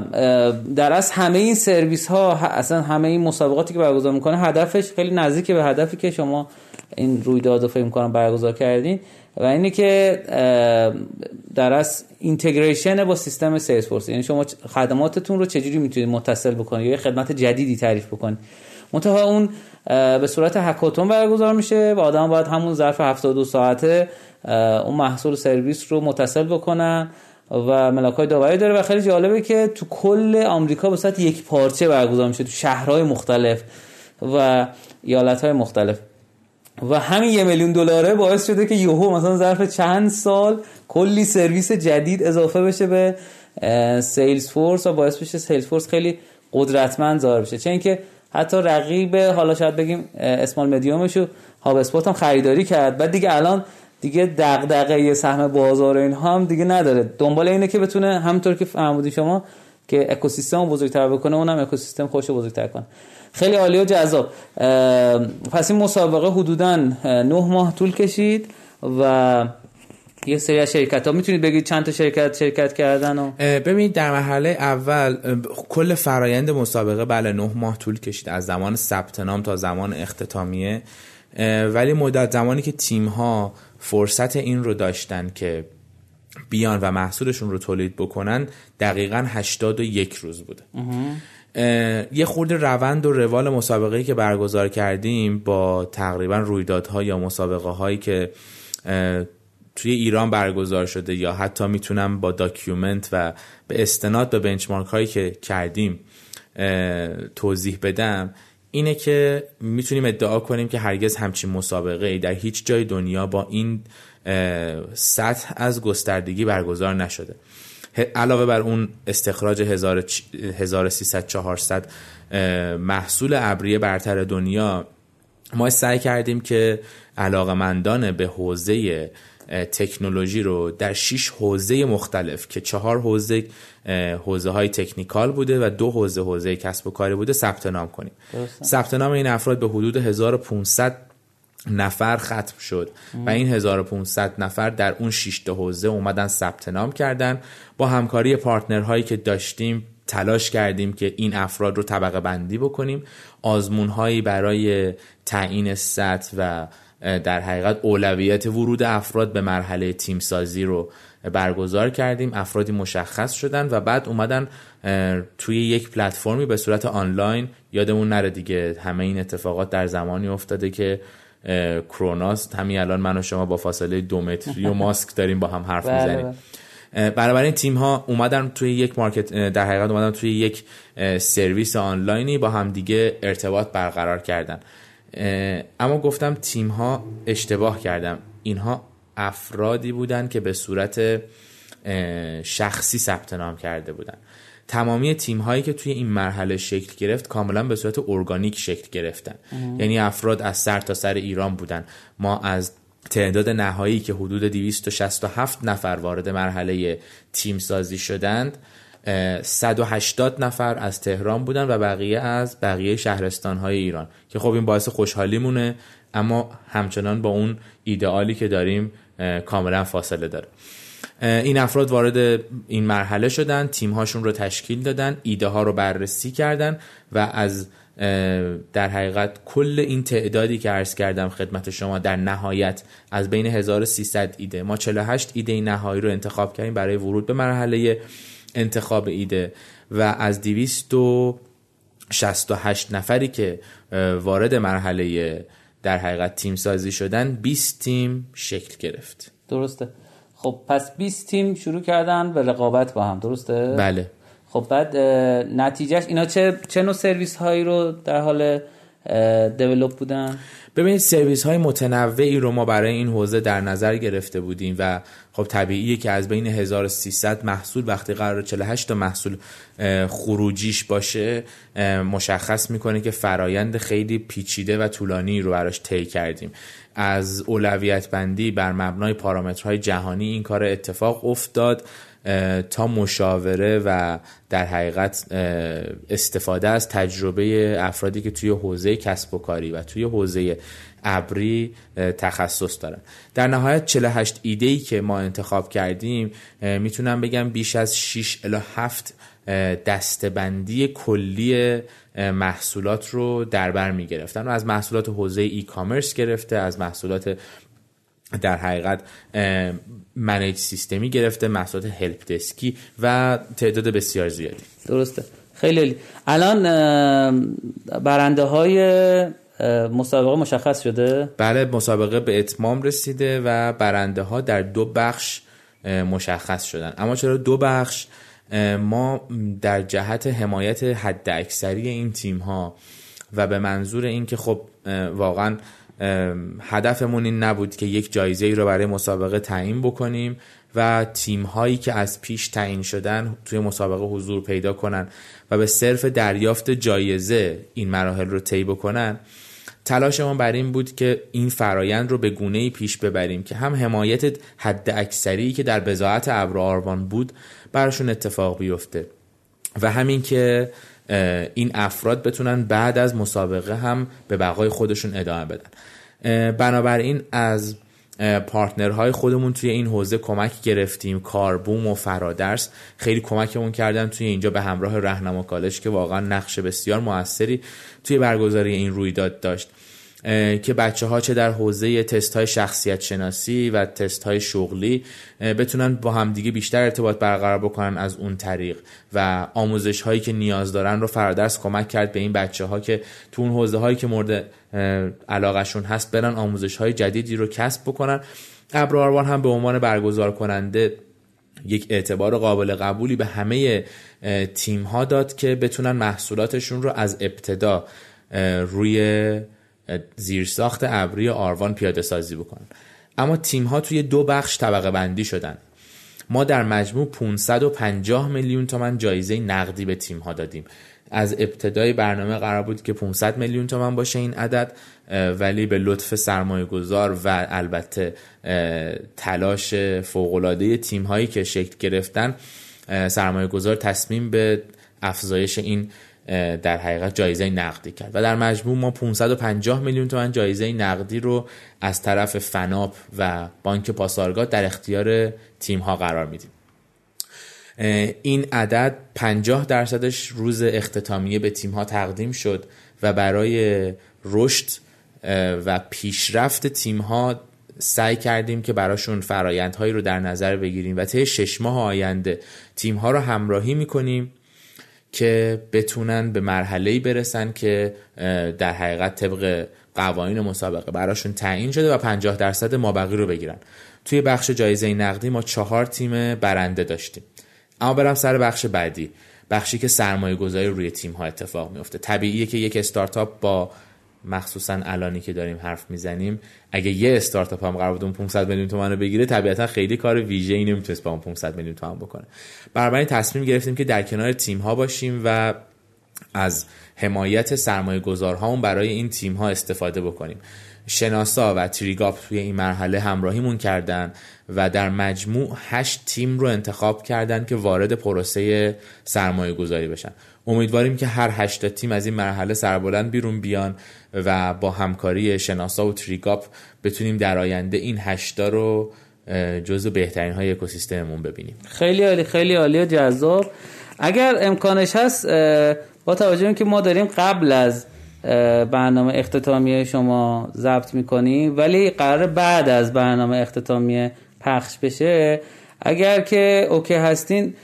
در از همه این سرویس ها اصلا همه این مسابقاتی که برگزار می‌کنه هدفش خیلی نزدیک به هدفی که شما این رویداد رو فکر کنم برگزار کردین. و اینه که در از اینتگریشن با سیستم سیلز یعنی شما خدماتتون رو چجوری می‌تونید متصل بکنید یا خدمت جدیدی تعریف بکنید. منتها اون به صورت هکاتون برگزار میشه و آدم باید همون ظرف 72 ساعته اون محصول سرویس رو متصل بکنن و ملاک های داوری داره و خیلی جالبه که تو کل آمریکا به صورت یک پارچه برگزار میشه تو شهرهای مختلف و ایالت های مختلف. و همین یه میلیون دلاره باعث شده که یهو مثلا ظرف چند سال کلی سرویس جدید اضافه بشه به Salesforce و باعث بشه Salesforce خیلی قدرتمند ظاهر بشه. چه اینکه حتی رقیب حالا شاید بگیم small medium ش و هاب اسپورت هم خریداری کرد. بعد دیگه الان دیگه دغدغه سهم بازار این هم دیگه نداره. دنبال اینه که بتونه همونطور که فهمودی شما که اکوسیستم بزرگتر بکنه اونم اکوسیستم خوش بزرگتر کنه. خیلی عالی و جذاب. پس این مسابقه حدودا نه ماه طول کشید و یه سری از شرکت ها می‌تونید بگید چند تا شرکت شرکت کردن و ببینید در مرحله اول کل فرایند مسابقه بله نه ماه طول کشید. از زمان ثبت نام تا زمان اختتامیه. ولی مدت زمانی که تیم ها فرصت این رو داشتن که بیان و محصولشون رو تولید بکنن دقیقا 81 روز بوده. یه خورده روند و روال مسابقه که برگزار کردیم با تقریبا رویدادها یا مسابقه هایی که توی ایران برگزار شده یا حتی می‌تونم با داکیومنت و به استناد به بنچمارک هایی که کردیم توضیح بدم اینه که می‌تونیم ادعا کنیم که هرگز همچین مسابقه ای در هیچ جای دنیا با این سطح از گستردگی برگزار نشده. علاوه بر اون استخراج 1300 400 محصول ابریه برتر دنیا ما سعی کردیم که علاقمندان به حوزه تکنولوژی رو در 6 حوزه مختلف که چهار حوزه حوزه های تکنیکال بوده و دو حوزه حوزه کسب و کاری بوده ثبت نام کنیم. ثبت نام این افراد به حدود 1500 نفر ختم شد و این 1500 نفر در اون 6 تا حوزه اومدن ثبت نام کردن. با همکاری پارتنرهایی که داشتیم تلاش کردیم که این افراد رو طبقه بندی بکنیم. آزمون هایی برای تعیین سطح و در حقیقت اولویت ورود افراد به مرحله تیم سازی رو برگزار کردیم. افرادی مشخص شدن و بعد اومدن توی یک پلتفرمی به صورت آنلاین. یادمون نره دیگه همه این اتفاقات در زمانی افتاده که کروناست. همین الان من و شما با فاصله دو متری و ماسک داریم با هم حرف بله، می‌زنیم. بله. این تیم ها اومدن توی یک مارکت در حقیقت اومدن توی یک سرویس آنلاینی با هم دیگه ارتباط برقرار کردن. اما گفتم تیم ها اشتباه کردم. اینها افرادی بودن که به صورت شخصی ثبت نام کرده بودن. تمامی تیم هایی که توی این مرحله شکل گرفت کاملا به صورت ارگانیک شکل گرفتن. یعنی افراد از سر تا سر ایران بودن. ما از تعداد نهایی که حدود 267 نفر وارد مرحله تیم سازی شدند 180 نفر از تهران بودن و بقیه از بقیه شهرستان های ایران که خب این باعث خوشحالی مونه اما همچنان با اون ایدئالی که داریم کاملا فاصله داره. این افراد وارد این مرحله شدن تیم هاشون رو تشکیل دادن ایده ها رو بررسی کردن و از در حقیقت کل این تعدادی که عرض کردم خدمت شما در نهایت از بین 1300 ایده ما 48 ایده نهایی رو انتخاب کردیم برای ورود به مرحله انتخاب ایده و از 268 نفری که وارد مرحله در حقیقت تیم سازی شدن 20 تیم شکل گرفت. درسته. خب پس 20 تیم شروع کردن به رقابت با هم درسته؟ بله. خب بعد نتیجهش اینا چه چه نوع سرویس هایی رو در حال دیولپ بودن؟ ببینید سرویس های متنوعی رو ما برای این حوزه در نظر گرفته بودیم و خب طبیعیه که از بین 1300 محصول وقتی قرار 48 تا محصول خروجیش باشه مشخص می‌کنه که فرایند خیلی پیچیده و طولانی رو براش طی کردیم. از اولویت بندی بر مبنای پارامترهای جهانی این کار اتفاق افتاد تا مشاوره و در حقیقت استفاده از تجربه افرادی که توی حوزه کسب و کاری و توی حوزه ابری تخصص دارن. در نهایت 48 ایده ای که ما انتخاب کردیم می‌تونم بگم بیش از 6 الی 7 دستبندی کلی محصولات رو در بر می گرفتن و از محصولات حوزه ای کامرس گرفته از محصولات در حقیقت منیج سیستمی گرفته محصولات هلپ دسکی و تعداد بسیار زیادی. درسته. خیلی الان برنده های مسابقه مشخص شده؟ بله مسابقه به اتمام رسیده و برنده ها در دو بخش مشخص شدن. اما چرا دو بخش؟ ما در جهت حمایت حد اکثری این تیم ها و به منظور اینکه خب واقعا هدفمون این نبود که یک جایزه ای رو برای مسابقه تعیین بکنیم. و تیم هایی که از پیش تعیین شدن توی مسابقه حضور پیدا کنن و به صرف دریافت جایزه این مراحل رو طی بکنن تلاش ما بر این بود که این فرایند رو به گونه ای پیش ببریم که هم حمایت حد اکثری که در بزاعت ابر آروان بود براشون اتفاق بیفته و همین که این افراد بتونن بعد از مسابقه هم به بقای خودشون ادامه بدن. بنابراین از پارتنرهای خودمون توی این حوزه کمک گرفتیم. کاربوم و فرادرس خیلی کمکمون کردن توی اینجا به همراه رهنما کالج که واقعا نقش بسیار موثری توی برگزاری این رویداد داشت. که بچه ها چه در حوزه تست های شخصیت شناسی و تست های شغلی بتونن با همدیگه بیشتر ارتباط برقرار بکنن از اون طریق. و آموزش هایی که نیاز دارن رو فرادرس کمک کرد به این بچه ها که تو اون حوزه هایی که مورد علاقشون هست برن آموزش های جدیدی رو کسب بکنن. ابراروان هم به عنوان برگزار کننده یک اعتبار قابل قبولی به همه تیم ها داد که بتونن محصولاتشون رو از ابتدا روی زیرساخت ابری آروان پیاده سازی بکنن. اما تیم ها توی دو بخش طبقه بندی شدن. ما در مجموع 550 میلیون تومن جایزه نقدی به تیم ها دادیم. از ابتدای برنامه قرار بود که 500 میلیون تومن باشه این عدد ولی به لطف سرمایه گذار و البته تلاش فوقلاده تیم هایی که شکل گرفتن سرمایه گذار تصمیم به افزایش این در حقیقت جایزه نقدی کرد. و در مجموع ما 550 میلیون تومن جایزه نقدی رو از طرف فناپ و بانک پاسارگاد در اختیار تیم ها قرار میدیم. این عدد 50 درصدش روز اختتامیه به تیم ها تقدیم شد و برای رشد و پیشرفت تیم ها سعی کردیم که براشون فرایندهایی رو در نظر بگیریم و طی شش ماه آینده تیم ها رو همراهی می‌کنیم. که بتونن به مرحله برسن که در حقیقت طبق قوانین مسابقه براشون تعیین شده و 50 درصد مابقی رو بگیرن. توی بخش جایزه نقدی ما چهار تیم برنده داشتیم. اما برم سر بخش بعدی. بخشی که سرمایه گذاری روی تیم ها اتفاق میفته طبیعیه که یک استارتاپ با مخصوصا الانی که داریم حرف می‌زنیم اگه یه استارتاپ هم قرار بود اون 500 میلیون تومان رو بگیره طبیعتا خیلی کار ویژه ای نمی‌تونست با اون 500 میلیون تومان بکنه. بنابراین تصمیم گرفتیم که در کنار تیم ها باشیم و از حمایت سرمایه گذارهامون برای این تیم ها استفاده بکنیم. شناسا و تریگاپ توی این مرحله همراهیمون کردن و در مجموع هشت تیم رو انتخاب کردن که وارد پروسه سرمایه گذاری بشن. امیدواریم که هر هشت تیم از این مرحله سربلند بیرون بیان و با همکاری شناسا و تریگاپ بتونیم در آینده این هشتا رو جزو بهترین های اکوسیستممون ببینیم. خیلی عالی خیلی عالی و جذاب. اگر امکانش هست با توجه که ما داریم قبل از برنامه اختتامیه شما ضبط می‌کنیم ولی قرار بعد از برنامه اختتامیه پخش بشه اگر که اوکی هستین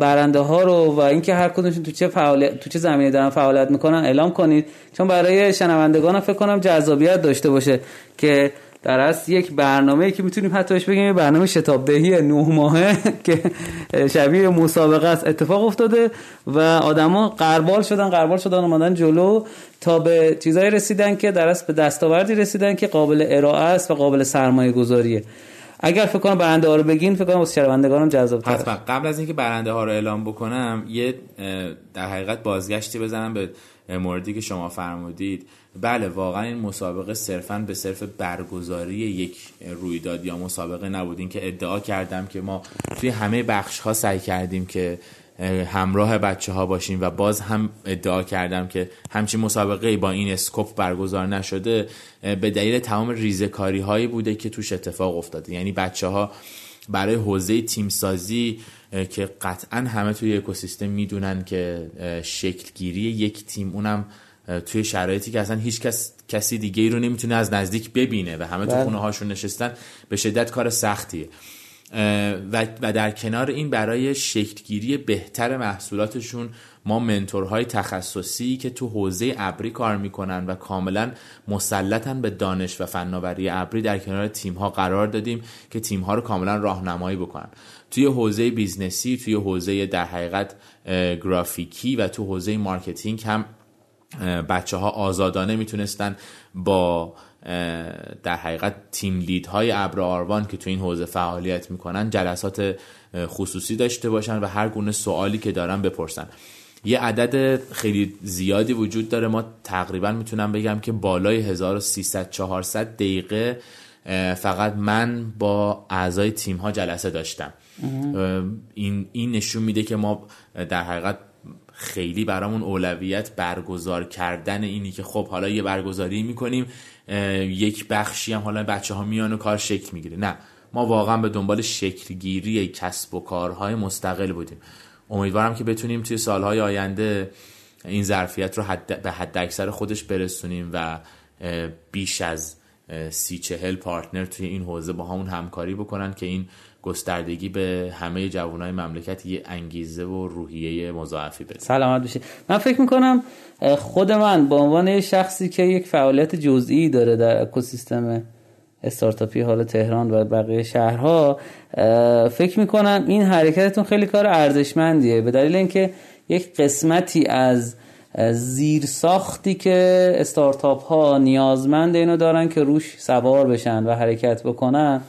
برنده ها رو و اینکه هر کدومشون تو چه فعالیت تو چه زمینه دارن فعالیت می‌کنن اعلام کنید. چون برای شنوندگان فکر کنم جذابیت داشته باشه که در اصل یک برنامه که می‌تونیم حتی بگیم برنامه شتابدهی نه ماهه [LAUGHS] که شبیه مسابقه است اتفاق افتاده و آدما قربال شدن قربال شدن اومدن جلو تا به چیزایی رسیدن که در اصل به دستاوردی رسیدن که قابل ارائه است و قابل سرمایه گذاریه اگر فکر کنم برنده ها رو بگین فکر کنم شنوندگانم جذاب حتما قبل از اینکه برنده ها رو اعلام بکنم یه در حقیقت بازگشتی بزنم به موردی که شما فرمودید. بله واقعا این مسابقه صرفا به صرف برگزاری یک رویداد یا مسابقه نبود. این که ادعا کردم که ما توی همه بخش ها سعی کردیم که همراه بچه ها باشیم و باز هم ادعا کردم که همچین مسابقه با این اسکوپ برگزار نشده به دلیل تمام ریزکاری هایی بوده که توش اتفاق افتاده یعنی بچه ها برای حوزه تیم سازی که قطعا همه توی اکوسیستم می‌دونن که شکلگیری یک تیم اونم توی شرایطی که اصلا هیچ کس کسی دیگه ای رو نمی‌تونه از نزدیک ببینه و همه تو بله. خونه هاشون نشستن به شدت کار سختیه و, در کنار این برای شکلگیری بهتر محصولاتشون ما mentor های تخصصی که تو حوزه ابری کار می‌کنن و کاملا مسلطن به دانش و فناوری ابری در کنار تیم ها قرار دادیم که تیم ها رو کاملا راهنمایی بکنن. توی حوزه business ی توی حوزه در حقیقت گرافیکی و تو حوزه marketing هم بچه ها آزادانه می‌تونستن با در حقیقت تیم لید های ابر آروان که تو این حوزه فعالیت می‌کنن جلسات خصوصی داشته باشن و هر گونه سوالی که دارن بپرسن. یه عدد خیلی زیادی وجود داره. ما تقریبا می‌تونم بگم که بالای 1300 400 دقیقه فقط من با اعضای تیم ها جلسه داشتم. این این نشون میده که ما در حقیقت خیلی برامون اولویت برگزار کردن اینی که خب حالا یه برگزاری می‌کنیم. یک بخشی هم حالا بچه ها میان و کار شکل می‌گیره. نه. ما واقعا به دنبال شکلگیری کسب و کارهای مستقل بودیم. امیدوارم که بتونیم توی سالهای آینده این ظرفیت رو حد به حد اکثر خودش برسونیم و بیش از سی چهل پارتنر توی این حوزه با همون همکاری بکنن که این گستردگی به همه جوانای مملکت یه انگیزه و روحیه مضاعفی بده سلامت بشه من فکر می‌کنم خود من به عنوان شخصی که یک فعالیت جزئی داره در اکوسیستم استارتاپی حال تهران و بقیه شهرها فکر می‌کنم این حرکتتون خیلی کار ارزشمندیه. به دلیل اینکه یک قسمتی از زیر ساختی که استارتاپ ها نیازمند اینو دارن که روش سوار بشن و حرکت بکنن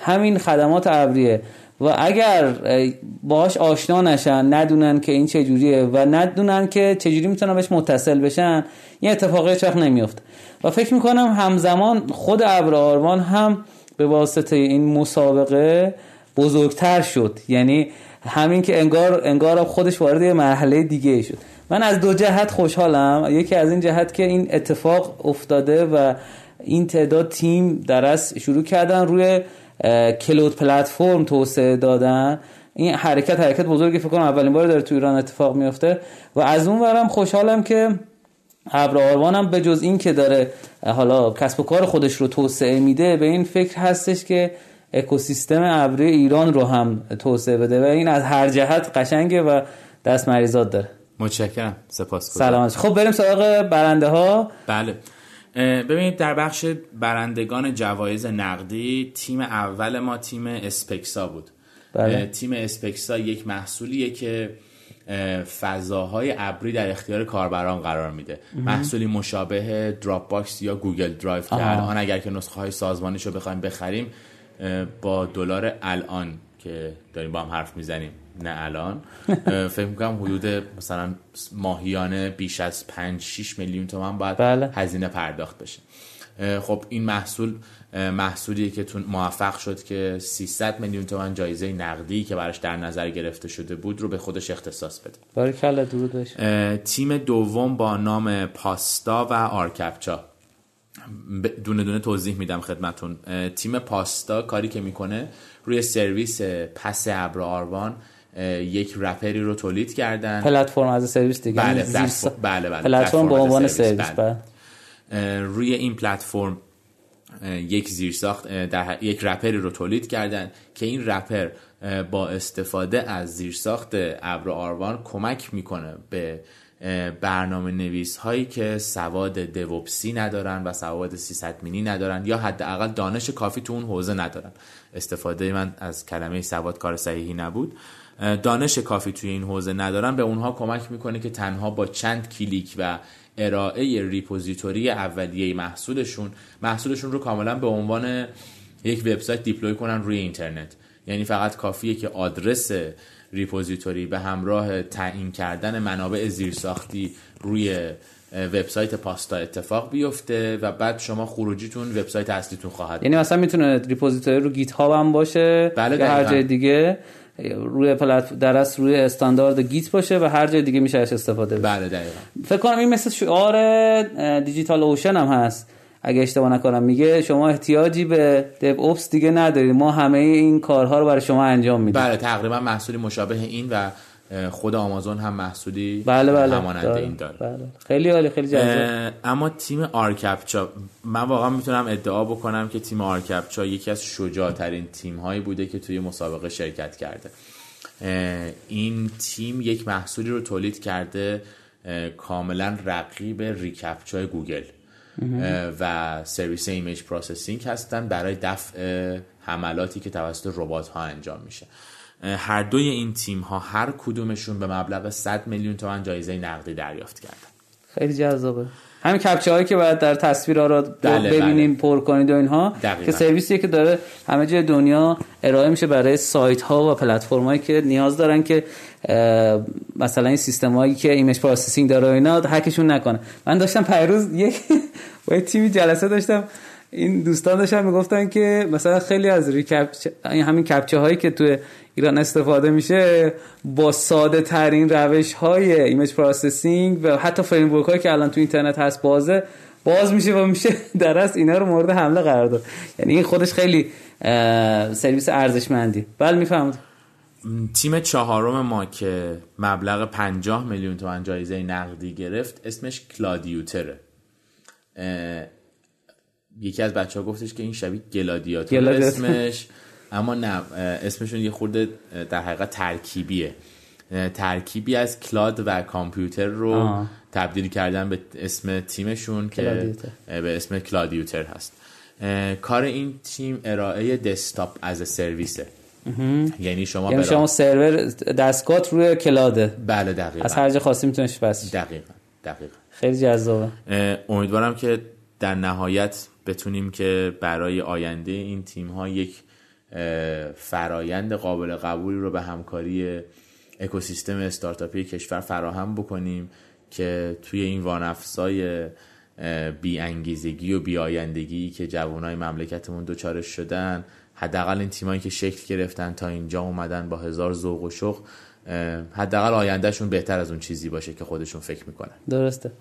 همین خدمات ابریه. و اگر باش آشنا نشن ندونن که این چجوریه و ندونن که چجوری می‌تونن بهش متصل بشن این اتفاقی چخ نمیفته و فکر می‌کنم همزمان خود ابر آرمان هم به واسطه این مسابقه بزرگتر شد. یعنی همین که انگار انگار خودش وارد یه مرحله دیگه شد. من از دو جهت خوشحالم. یکی از این جهت که این اتفاق افتاده و این تعداد تیم درست شروع کردن روی کلود پلتفرم توسعه دادن. این حرکت حرکت بزرگی فکر کنم اولین بار داره تو ایران اتفاق میفته. و از اون ورم خوشحالم که ابر هم به جز این که داره حالا کسب و کار خودش رو توسعه میده به این فکر هستش که اکوسیستم ابری ایران رو هم توسعه بده. و این از هر جهت قشنگه و دست مریضات داره. متشکرم. سپاس سلامت. خب بریم سراغ برنده ها بله. ببینید در بخش برندگان جوایز نقدی تیم اول ما تیم اسپکسا بود. بله. تیم اسپکسا یک محصولیه که فضاهای ابری در اختیار کاربران قرار میده. محصولی مشابه Dropbox یا Google Drive که الان اگر که نسخه های سازمانیش رو بخوایم بخریم با دلار الان که داریم با هم حرف می‌زنیم. نه الان. فکر می‌کنم حدود مثلا ماهیانه بیش از 5 6 میلیون تومن باید بله. هزینه پرداخت بشه. خب این محصول محصولیه که تون موفق شد که 300 میلیون تومن جایزه نقدی که براش در نظر گرفته شده بود رو به خودش اختصاص بده. باریکلا درود تیم دوم با نام پاستا و آرکپچا. دونه دونه توضیح میدم خدمتون. تیم پاستا کاری که می‌کنه روی سرویس PaaS ابر آروان یک wrapper ی رو تولید کردن. پلتفرم از سرویس دیگه. بله بله بله پلتفرم به عنوان سرویس بله. روی این پلتفرم یک زیرساخت در یک wrapper ی رو تولید کردن که این wrapper با استفاده از زیرساخت ابر آروان کمک می‌کنه به برنامه نویس هایی که سواد DevOps ی ندارن و سواد sysadmin ی ندارن یا حداقل دانش کافی تو اون حوزه ندارن. استفاده من از کلمه سواد کار صحیحی نبود. دانش کافی توی این حوزه ندارن به اونها کمک می‌کنه که تنها با چند کلیک و ارائه repository اولیه محصولشون محصولشون رو کاملا به عنوان یک وبسایت deploy کنن روی اینترنت. یعنی فقط کافیه که آدرس repository به همراه تعیین کردن منابع زیرساختی روی وبسایت پاستا اتفاق بیفته و بعد شما خروجیتون وبسایت اصلیتون خواهد یعنی مثلا می‌تونه repository رو گیت هاب هم باشه بله یا هر جای دیگه. روی پلت درست روی استاندارد گیت باشه و هر جای دیگه میشه استفاده بشه. بله دقیقا. فکر کنم این مثل شعار دیجیتال اوشن هم هست. اگه اشتباه نکنم میگه شما احتیاجی به دیو اوپس دیگه ندارید ما همه این کارها رو برای شما انجام میدیم. بله تقریبا محصولی مشابه این و خود آمازون هم محصولی بله بله. همانند داره. این داره. بله. خیلی عالی خیلی جذاب. اما تیم آرکپچا من واقعا می‌تونم ادعا بکنم که تیم ARCaptcha یکی از شجاعترین تیم هایی بوده که توی مسابقه شرکت کرده. این تیم یک محصولی رو تولید کرده کاملا رقیب reCAPTCHA ی Google. و سرویس image processing هستن برای دفع حملاتی که توسط ربات ها انجام میشه. هر دوی این تیم ها هر کدومشون به مبلغ 100 میلیون تومن جایزه نقدی دریافت کردن. خیلی جذابه. همین captcha هایی که باید در تصویرها رو بله، ببینیم پر کنید و اینها دقیقاً. که سرویسیه که داره همه جای دنیا ارائه میشه برای سایت ها و پلتفرم هایی که نیاز دارن که مثلا این سیستم هایی که image processing داره و اینا هکشون نکنه. من داشتم پریروز یک [LAUGHS] با تیمی جلسه داشتم. این دوستان داشتن می‌گفتن که مثلا خیلی از این همین captcha هایی که توی ایران استفاده میشه با ساده ترین روش های image processing و حتی فریم هایی که الان تو اینترنت هست بازه باز میشه و میشه [LAUGHS] در از اینا رو مورد حمله قرار داد. یعنی این خودش خیلی سرویس ارزشمندی. بله می‌فهمید تیم چهارم ما که مبلغ 50 میلیون تومن جایزه نقدی گرفت اسمش کلادیوتره. یکی از بچه ها گفتش که این شبیه گلادیاتور. اسمش. اما نه اسمشون یه خورده در حقیقت ترکیبیه. ترکیبی از cloud و کامپیوتر رو آه. تبدیل کردن به اسم تیمشون که کلادیوتر. به اسم کلادیوتر هست. کار این تیم ارائه desktop as a service ه یعنی شما یعنی شما سرور دستگاه روی cloud ه بله دقیقا. از هر جا خاصی میتونش بس دقیقا دقیقا. خیلی جذابه. امیدوارم که در نهایت بتونیم که برای آینده این تیم ها یک فرایند قابل قبولی رو به همکاری اکوسیستم استارتاپی کشور فراهم بکنیم که توی این وانفسای بی انگیزگی و بی آیندگی که جوانای مملکتمون دوچارش شدن حداقل این تیمایی که شکل گرفتن تا اینجا اومدن با هزار ذوق و شوق حداقل آیندهشون بهتر از اون چیزی باشه که خودشون فکر می‌کنن. درسته.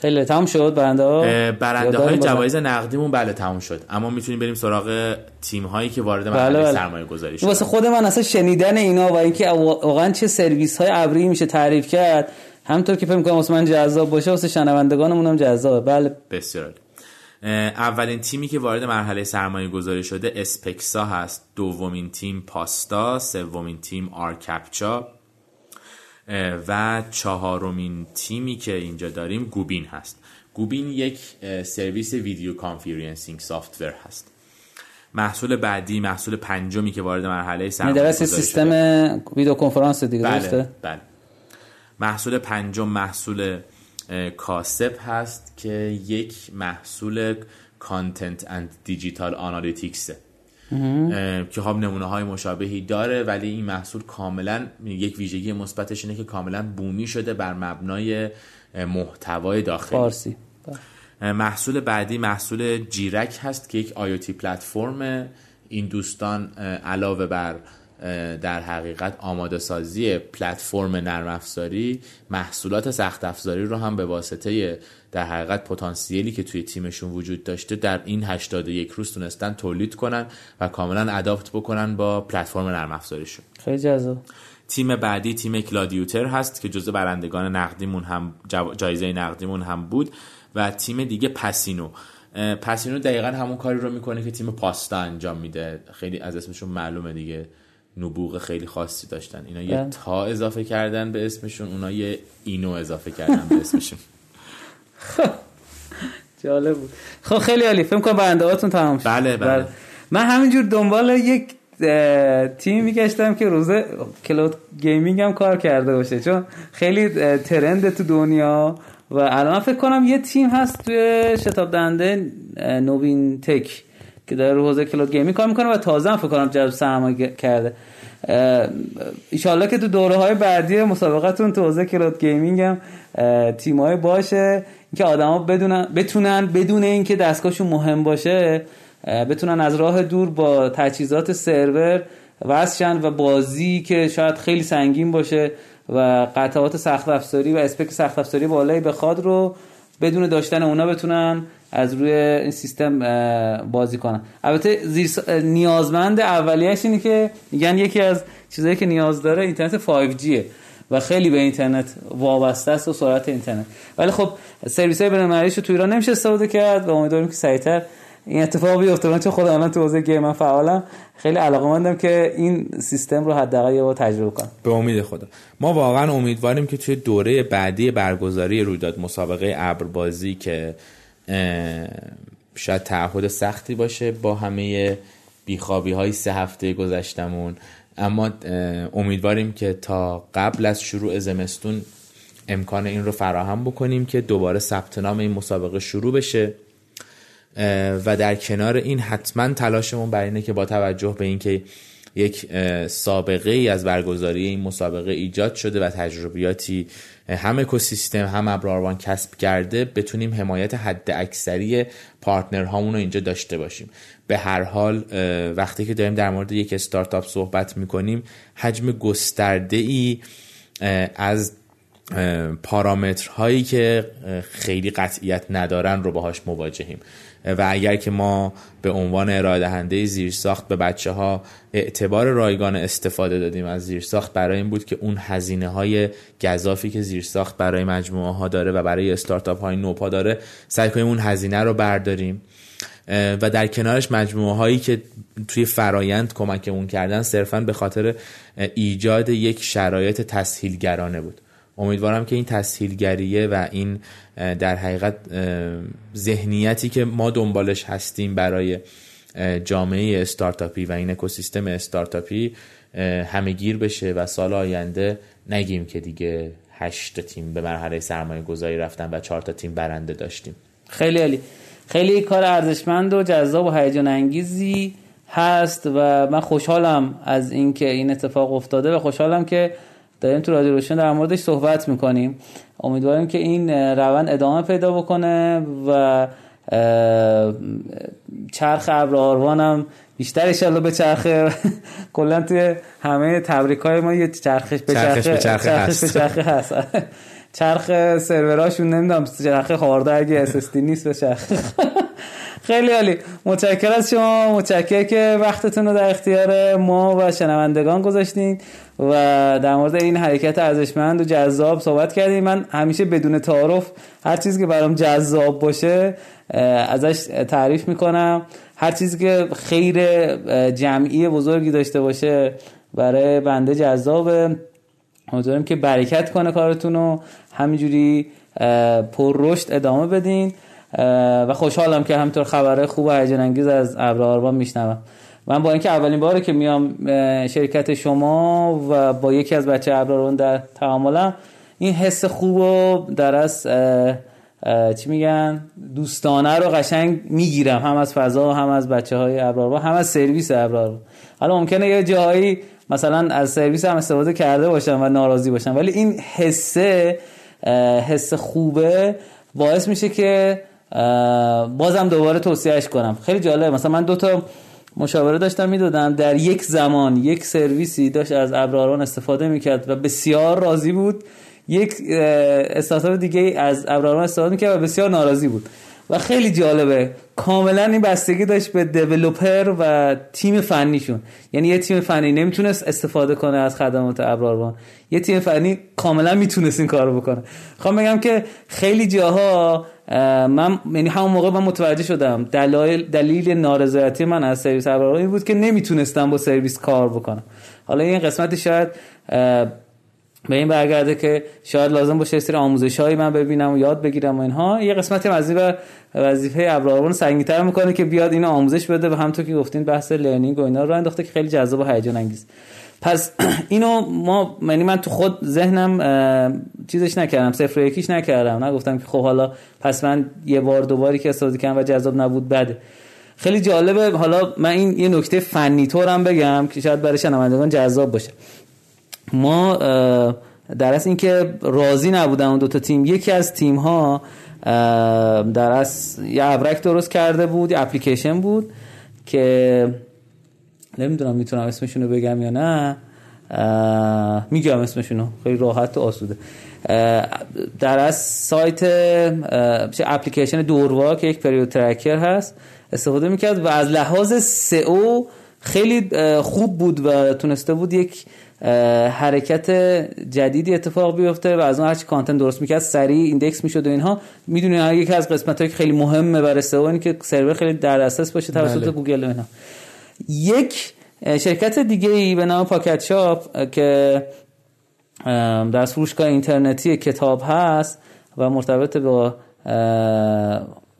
خیلی تمام شد برنده ها برنده های؟ جوایز نقدیمون بله تموم شد. اما می‌تونیم بریم سراغ تیم هایی که وارد مرحله بله، بله. سرمایه گذاری این واسه خود من اصلا شنیدن اینا و اینکه واقعا چه سرویس های ابری میشه تعریف کرد همونطور که فکر می‌کنم واسه من جذاب باشه واسه شنوندگانمون هم جذابه. بله. بسیار اولین تیمی که وارد مرحله سرمایه گذاری شده اسپکسا هست. دومین تیم پاستا سومین تیم آرکپچا. و چهارمین تیمی که اینجا داریم گوبین هست. گوبین یک سرویس video conferencing software هست. محصول بعدی محصول پنجمی که وارد مرحله یعنی سرمایه اصل سیستم ویدیو کنفرانس دیگه بله بله. محصول پنجم محصول کاسب هست که یک محصول content and digital analytics ه که خب نمونه های مشابهی داره ولی این محصول کاملا یک ویژگی مثبتش اینه که کاملا بومی شده بر مبنای محتوای داخلی. فارسی. محصول بعدی محصول جیرک هست که یک آیوتی پلتفرم. این دوستان علاوه بر در حقیقت آماده سازی پلتفرم نرم افزاری محصولات سخت افزاری رو هم به واسطه در حقیقت پتانسیلی که توی تیمشون وجود داشته در این 81 روز تونستن تولید کنن و کاملا اداپت بکنن با پلتفرم نرم افزاریشون خیلی جذاب. تیم بعدی تیم کلادیوتر هست که جزو برندگان نقدیمون هم جایزه نقدیمون هم بود و تیم دیگه پسینو اه، پسینو دقیقا همون کاری رو می‌کنه که تیم پاستا انجام میده. خیلی از اسمشون معلومه دیگه. نبوغ خیلی خاصی داشتن. اینا یه بله. تا اضافه کردن به اسمشون اونا یه اینو اضافه کردن به اسمشون. [LAUGHS] [LAUGHS] جالب بود. خب خیلی عالی. فکر کنم برنده هاتون تمام شد. بله، بله. من همینجور دنبال یک تیم میگشتم که رو حوزه cloud gaming هم کار کرده باشه. چون خیلی trend تو دنیا و الان فکر کنم یه تیم هست توی شتاب‌دهنده نوین تک که در رو حوزه cloud gaming کار می‌کنه و تازه هم فکر کنم جذب سرمایه کرده. ایشالله که تو دوره های بعدی مسابقتون تو حوزه cloud gaming هم تیم های باشه. که آدما بدونن بتونن بدون اینکه دستگاهشون مهم باشه بتونن از راه دور با تجهیزات سرور وصلشن و بازی که شاید خیلی سنگین باشه و قطعات سخت افزاری و اسپک سخت افزاری بالایی بخواد رو بدون داشتن اونا بتونن از روی این سیستم بازی کنن. البته زیر نیازمند اولیش اینه که میگن یکی از چیزایی که نیاز داره اینترنت 5Gه و خیلی به اینترنت وابسته است و سرعت اینترنت. ولی خب سرویس های بین‌المللیش تو ایران نمیشه استفاده کرد و امیدواریم که سریعتر این اتفاق بیفته. چون خودم الان تو حوزه گیم من فعالم. خیلی علاقه که این سیستم رو حداقل یه بار تجربه کنم. به امید خدا. ما واقعا امیدواریم که توی دوره بعدی برگزاری رویداد مسابقه ابربازی که شاید تعهد سختی باشه با همه بیخوابی های سه هفته گذشتمون اما امیدواریم که تا قبل از شروع زمستون امکان این رو فراهم بکنیم که دوباره ثبت نام این مسابقه شروع بشه. و در کنار این حتما تلاشمون بر اینه که با توجه به اینکه یک سابقه ای از برگزاری این مسابقه ایجاد شده و تجربیاتی هم اکوسیستم هم ابراروان کسب کرده بتونیم حمایت حد اکثری پارتنر هامون رو اینجا داشته باشیم. به هر حال وقتی که داریم در مورد یک استارتاپ صحبت می‌کنیم حجم گسترده ای از پارامترهایی که خیلی قطعیت ندارن رو باهاش مواجهیم. و اگر که ما به عنوان ارائه دهنده زیرساخت به بچه ها اعتبار رایگان استفاده دادیم از زیرساخت برای این بود که اون هزینه های گذافی که زیرساخت برای مجموعه ها داره و برای استارتاپ های نوپا داره سعی کنیم اون هزینه رو برداریم. و در کنارش مجموعه هایی که توی فرایند کمکمون کردن صرفا به خاطر ایجاد یک شرایط تسهیلگرانه بود. امیدوارم که این تسهیلگریه و این در حقیقت ذهنیتی که ما دنبالش هستیم برای جامعه استارتاپی و این اکوسیستم استارتاپی همه گیر بشه و سال آینده نگیم که دیگه هشت تیم به مرحله سرمایه گذاری رفتن و چهار تا تیم برنده داشتیم. خیلی عالی. خیلی کار ارزشمند و جذاب و هیجان انگیزی هست و من خوشحالم از اینکه این اتفاق افتاده و خوشحالم که داریم تو رادیو روشن در موردش صحبت می‌کنیم. امیدواریم که این روند ادامه پیدا بکنه و چرخ ابراروان هم بیشتر ایشالله به چرخ [LAUGHS] کلا توی همه تبریک های ما یه چرخش به چرخ به چرخ هست. [LAUGHS] چرخ سروراشون نمی‌دونم چرخ خارده اگه اس نیست به چرخ [LAUGHS] خیلی عالی. متشکر از شما. متشکر که وقتتون رو در اختیار ما و شنوندگان گذاشتین و در مورد این حرکت ارزشمند و جذاب صحبت کردیم. من همیشه بدون تعارف هر چیزی که برام جذاب باشه ازش تعریف می‌کنم. هر چیزی که خیر جمعی بزرگی داشته باشه برای بنده جذابه. امیدوارم که برکت کنه کارتون رو. همینجوری پر رشد ادامه بدین. و خوشحالم که همطور خبره خوب و هیجان انگیز از ابر میشنوم. من با اینکه اولین باره که میام شرکت شما و با یکی از بچه ابرارون در تعاملم این حس خوب و در از چی میگن دوستانه رو قشنگ می‌گیرم. هم از فضا هم از بچه های ابرار هم از سرویس ابرار حالا ممکنه یه جایی مثلا از سرویس هم استفاده کرده باشم و ناراضی باشم ولی این حسه حس خوبه باعث میشه که بازم دوباره توصیهش کنم. خیلی جالب مثلا من دو تا مشاوره داشتم می‌دادم در یک زمان یک سرویسی داشت از ابراران استفاده می‌کرد و بسیار راضی بود. یک استارتاپ دیگه از ابراران استفاده می‌کرد و بسیار ناراضی بود. و خیلی جالبه. کاملا این بستگی داشت به دیولوپر و تیم فنیشون. یعنی یه تیم فنی نمی‌تونست استفاده کنه از خدمات ابراروان یه تیم فنی کاملا می‌تونست این کارو بکنه. خواهم بگم که خیلی جاها من یعنی همون موقع من متوجه شدم دلایل دلیل نارضایتی من از سرویس ابراروان بود که نمی‌تونستم با سرویس کار بکنم. حالا این قسمت شاید به این برگرده که شاید لازم باشه سری آموزش هایی من ببینم و یاد بگیرم و اینها. یه قسمتی از وظیفه ابراروان سنگین‌تر می‌کنه که بیاد اینو آموزش بده و همونطور که گفتین بحث لرنینگ و اینا رو انداخته که خیلی جذاب و هیجان انگیز پس [CLEARS THROAT] اینو ما یعنی من تو خود ذهنم چیزش نکردم صفر یکیش نکردم. نگفتم که خب حالا پس من یه بار دوباری که استفاده کردم و جذاب نبود بده. خیلی جالبه حالا من این یه نکته فنی طورم بگم که شاید برای شنوندگان جذاب باشه. ما در از اینکه راضی نبودن اون دو تا تیم یکی از تیم ها در از یه ابرک درست کرده بود اپلیکیشن بود که نمی‌دونم می‌تونم اسمشونو بگم یا نه. میگم اسمشونو. خیلی راحت و آسوده. در از سایت اپلیکیشن دوروا که یک period tracker هست. استفاده می‌کرد و از لحاظ SEO خیلی خوب بود و تونسته بود یک حرکت جدیدی اتفاق بیفته و از اون هرچی content درست می‌کرد سریع index می‌شد و اینها. می‌دونی یکی از قسمت که خیلی مهمه برای SEO که سرور خیلی در دسترس باشه توسط بله. گوگل و اینها یک شرکت دیگه ای به نام پاکت شاپ که در فروشگاه اینترنتی کتاب هست و مرتبط با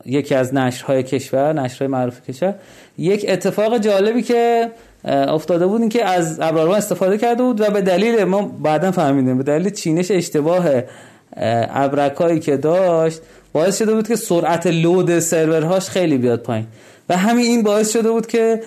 یکی از نشرهای کشور نشرهای معروف کشور یک اتفاق جالبی که افتاده بود این که از ابر آروان استفاده کرده بود و به دلیل ما بعدا فهمیدیم به دلیل چینش اشتباه ابرکایی که داشت باعث شده بود که سرعت لود سرورهاش خیلی بیاد پایین. و همین این باعث شده بود که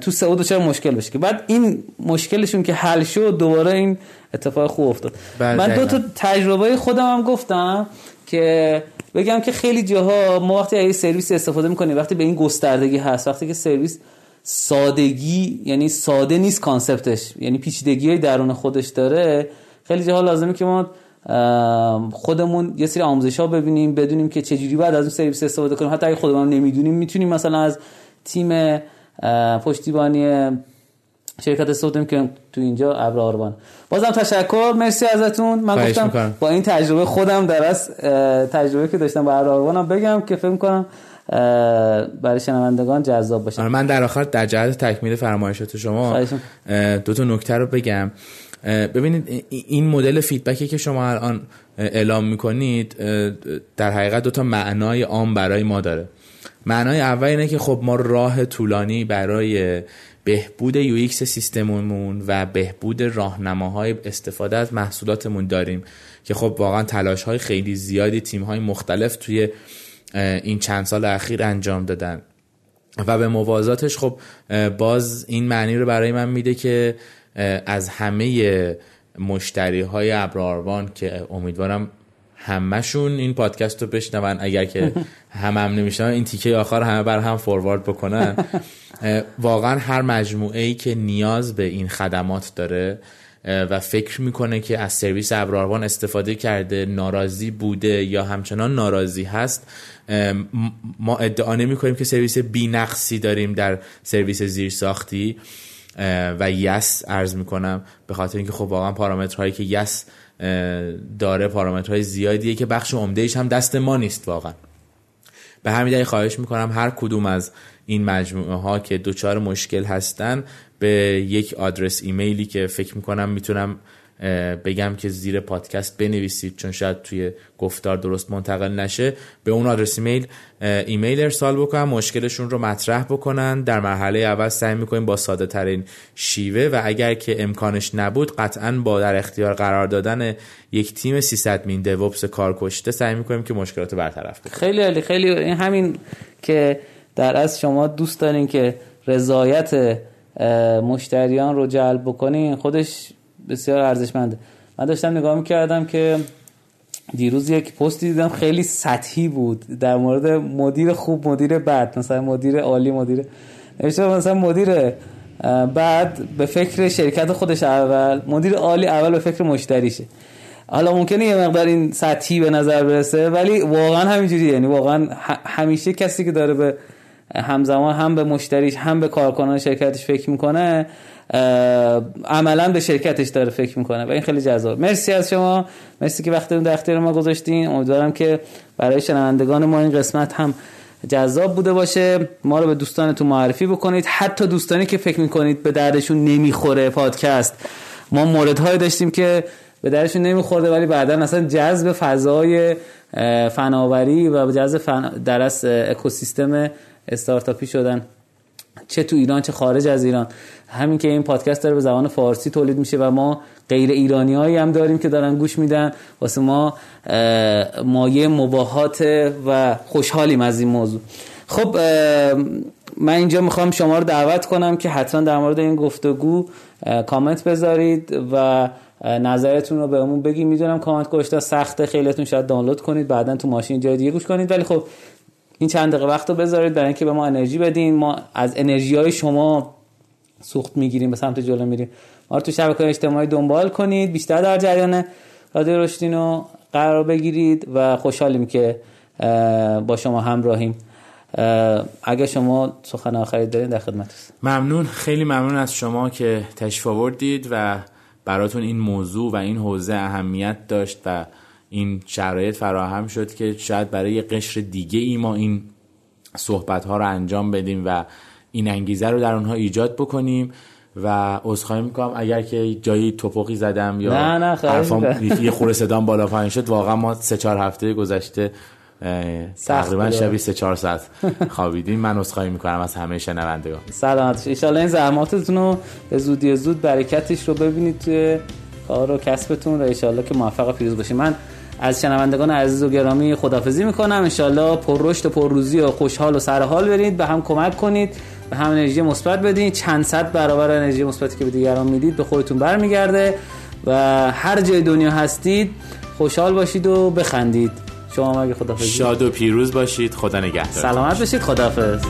تو سعود چرا مشکل بشه که بعد این مشکلشون که حل شد دوباره این اتفاق خوب افتاد. بله، من دو تا تجربه خودم هم گفتم که بگم که خیلی جاها ما وقتی از سرویس استفاده می‌کنیم وقتی به این گستردگی هست وقتی که سرویس سادگی یعنی ساده نیست کانسپتش یعنی پیچیدگی های درون خودش داره خیلی جاها لازمه که ما خودمون یه سری آموزش ها ببینیم بدونیم که چجوری بعد از اون سرویس استفاده کنیم. حتی اگه خودمون نمی‌دونیم می‌تونیم مثلا از تیم پشتیبانی شرکت استفاده که تو اینجا ابر بازم تشکر. مرسی ازتون. من گفتم با این تجربه خودم در از تجربه که داشتم با ابر بگم که فکر کنم برای شنوندگان جذاب باشه. آره، من در آخر در جهت تکمیل فرمایشات شما دو تا نکته رو بگم. ببینید این مدل feedback ی که شما الان اعلام می‌کنید در حقیقت دو تا معنای عام برای ما داره. معنای اول اینه که خب ما راه طولانی برای بهبود UX سیستممون و بهبود راهنماهای استفاده از محصولاتمون داریم که خب واقعا تلاش های خیلی زیادی تیم های مختلف توی این چند سال اخیر انجام دادن. و به موازاتش خب باز این معنی رو برای من میده که از همه مشتری های ابراروان که امیدوارم همهشون این پادکست رو بشنون. اگر که [LAUGHS] هم هم نمیشن این تیکه آخر همه بر هم فوروارد بکنن. [LAUGHS] واقعا هر مجموعه ای که نیاز به این خدمات داره و فکر می‌کنه که از سرویس ابراروان استفاده کرده ناراضی بوده یا همچنان ناراضی هست ما ادعا نمی کنیم که سرویس بینقصی داریم در سرویس زیر ساختی و یس ارز می‌کنم به خاطر اینکه خب واقعا پارامترهایی که یس داره پارامترهای زیادیه که بخش عمدهش هم دست ما نیست واقعا. به همین دلیل خواهش می‌کنم هر کدوم از این مجموعه ها که دوچار مشکل هستن به یک آدرس ایمیلی که فکر می‌کنم می‌تونم بگم که زیر پادکست بنویسید چون شاید توی گفتار درست منتقل نشه. به اون آدرس ایمیل ایمیل ارسال بکنن مشکلشون رو مطرح بکنن. در مرحله اول سعی می‌کنیم با ساده ترین شیوه و اگر که امکانش نبود قطعا با در اختیار قرار دادن یک تیم 300 مین دوپس کار کشته سعی می‌کنیم که مشکلات رو برطرف کنیم. خیلی عالی. خیلی همین که در از شما دوست دارین که رضایت مشتریان رو جلب بکنین خودش بسیار ارزشمنده من داشتم نگاه می‌کردم که دیروز یک پستی دیدم خیلی سطحی بود. در مورد مدیر خوب مدیر بد مثلا مدیر عالی مدیر نوشته مثلا مدیر بعد به فکر شرکت خودش اول مدیر عالی اول به فکر مشتریشه. حالا ممکنه یه مقدار این سطحی به نظر برسه ولی واقعا همینجوریه. یعنی واقعا همیشه کسی که داره به همزمان هم به مشتریش هم به کارکنان شرکتش فکر می‌کنه عملا به شرکتش داره فکر می‌کنه و این خیلی جذاب. مرسی از شما. مرسی که وقتتون در اختیار ما گذاشتین. امیدوارم که برای شنوندگان ما این قسمت هم جذاب بوده باشه. ما رو به دوستانتون معرفی بکنید. حتی دوستانی که فکر می‌کنید به دردشون نمی‌خوره پادکست. ما موردهایی داشتیم که به درشون نمیخورده ولی بعدا اصلا جذب فضای فناوری و جذب فن... درس اکوسیستم استارتاپی شدن. چه تو ایران چه خارج از ایران. همین که این پادکست داره به زبان فارسی تولید میشه و ما غیر ایرانی هایی هم داریم که دارن گوش میدن. واسه ما مایه مباهات و خوشحالیم از این موضوع. خب من اینجا می‌خوام شما رو دعوت کنم که حتما در مورد این گفتگو کامنت بذارید و نظرتون رو بهمون بگید. می‌دونم کامنت گوشتا سخته. خیلیتون شاید دانلود کنید. بعدا تو ماشین جای دیگه گوش کنید. ولی خب این چند دقیقه وقت رو بذارید برای اینکه به ما انرژی بدین. ما از انرژی های شما سوخت می‌گیریم به سمت جلو میریم. ما رو تو شبکه اجتماعی دنبال کنید. بیشتر در جریان رادیو رشدینو قرار بگیرید و خوشحالیم که با شما همراهیم. اگه شما سخن آخری دارین در خدمت است. ممنون. خیلی ممنون از شما که تشریف آوردید و براتون این موضوع و این حوزه اهمیت داشت و این شرایط فراهم شد که شاید برای یه قشر دیگه ای ما این صحبت ها رو انجام بدیم و این انگیزه رو در اونها ایجاد بکنیم و عذرخواهی می‌کنم. اگر که جایی توپقی زدم یا نه نه حرفام یه خورده صدام بالا پایین شد واقعا ما سه چهار هفته گذشته تقریبا شبی سه چهار ساعت خوابیدیم. من عذرخواهی می‌کنم از همه شنوندگان. سلامت ان این زحماتتون رو به زودی زود برکتش رو ببینید توی کار و کسبتون و ان که موفق و پیروز باشید من از شنوندگان عزیز و گرامی خدافزی می‌کنم. انشالله پر رشد و پر روزی و خوشحال و سرحال برید. به هم کمک کنید. به هم انرژی مثبت بدین. چند صد برابر انرژی مثبتی که به دیگران می‌دید به خودتون برمیگرده و هر جای دنیا هستید خوشحال باشید و بخندید. شما مگه خدافزی شاد و پیروز باشید. خدا نگهدار. سلامت باشید. خدافظ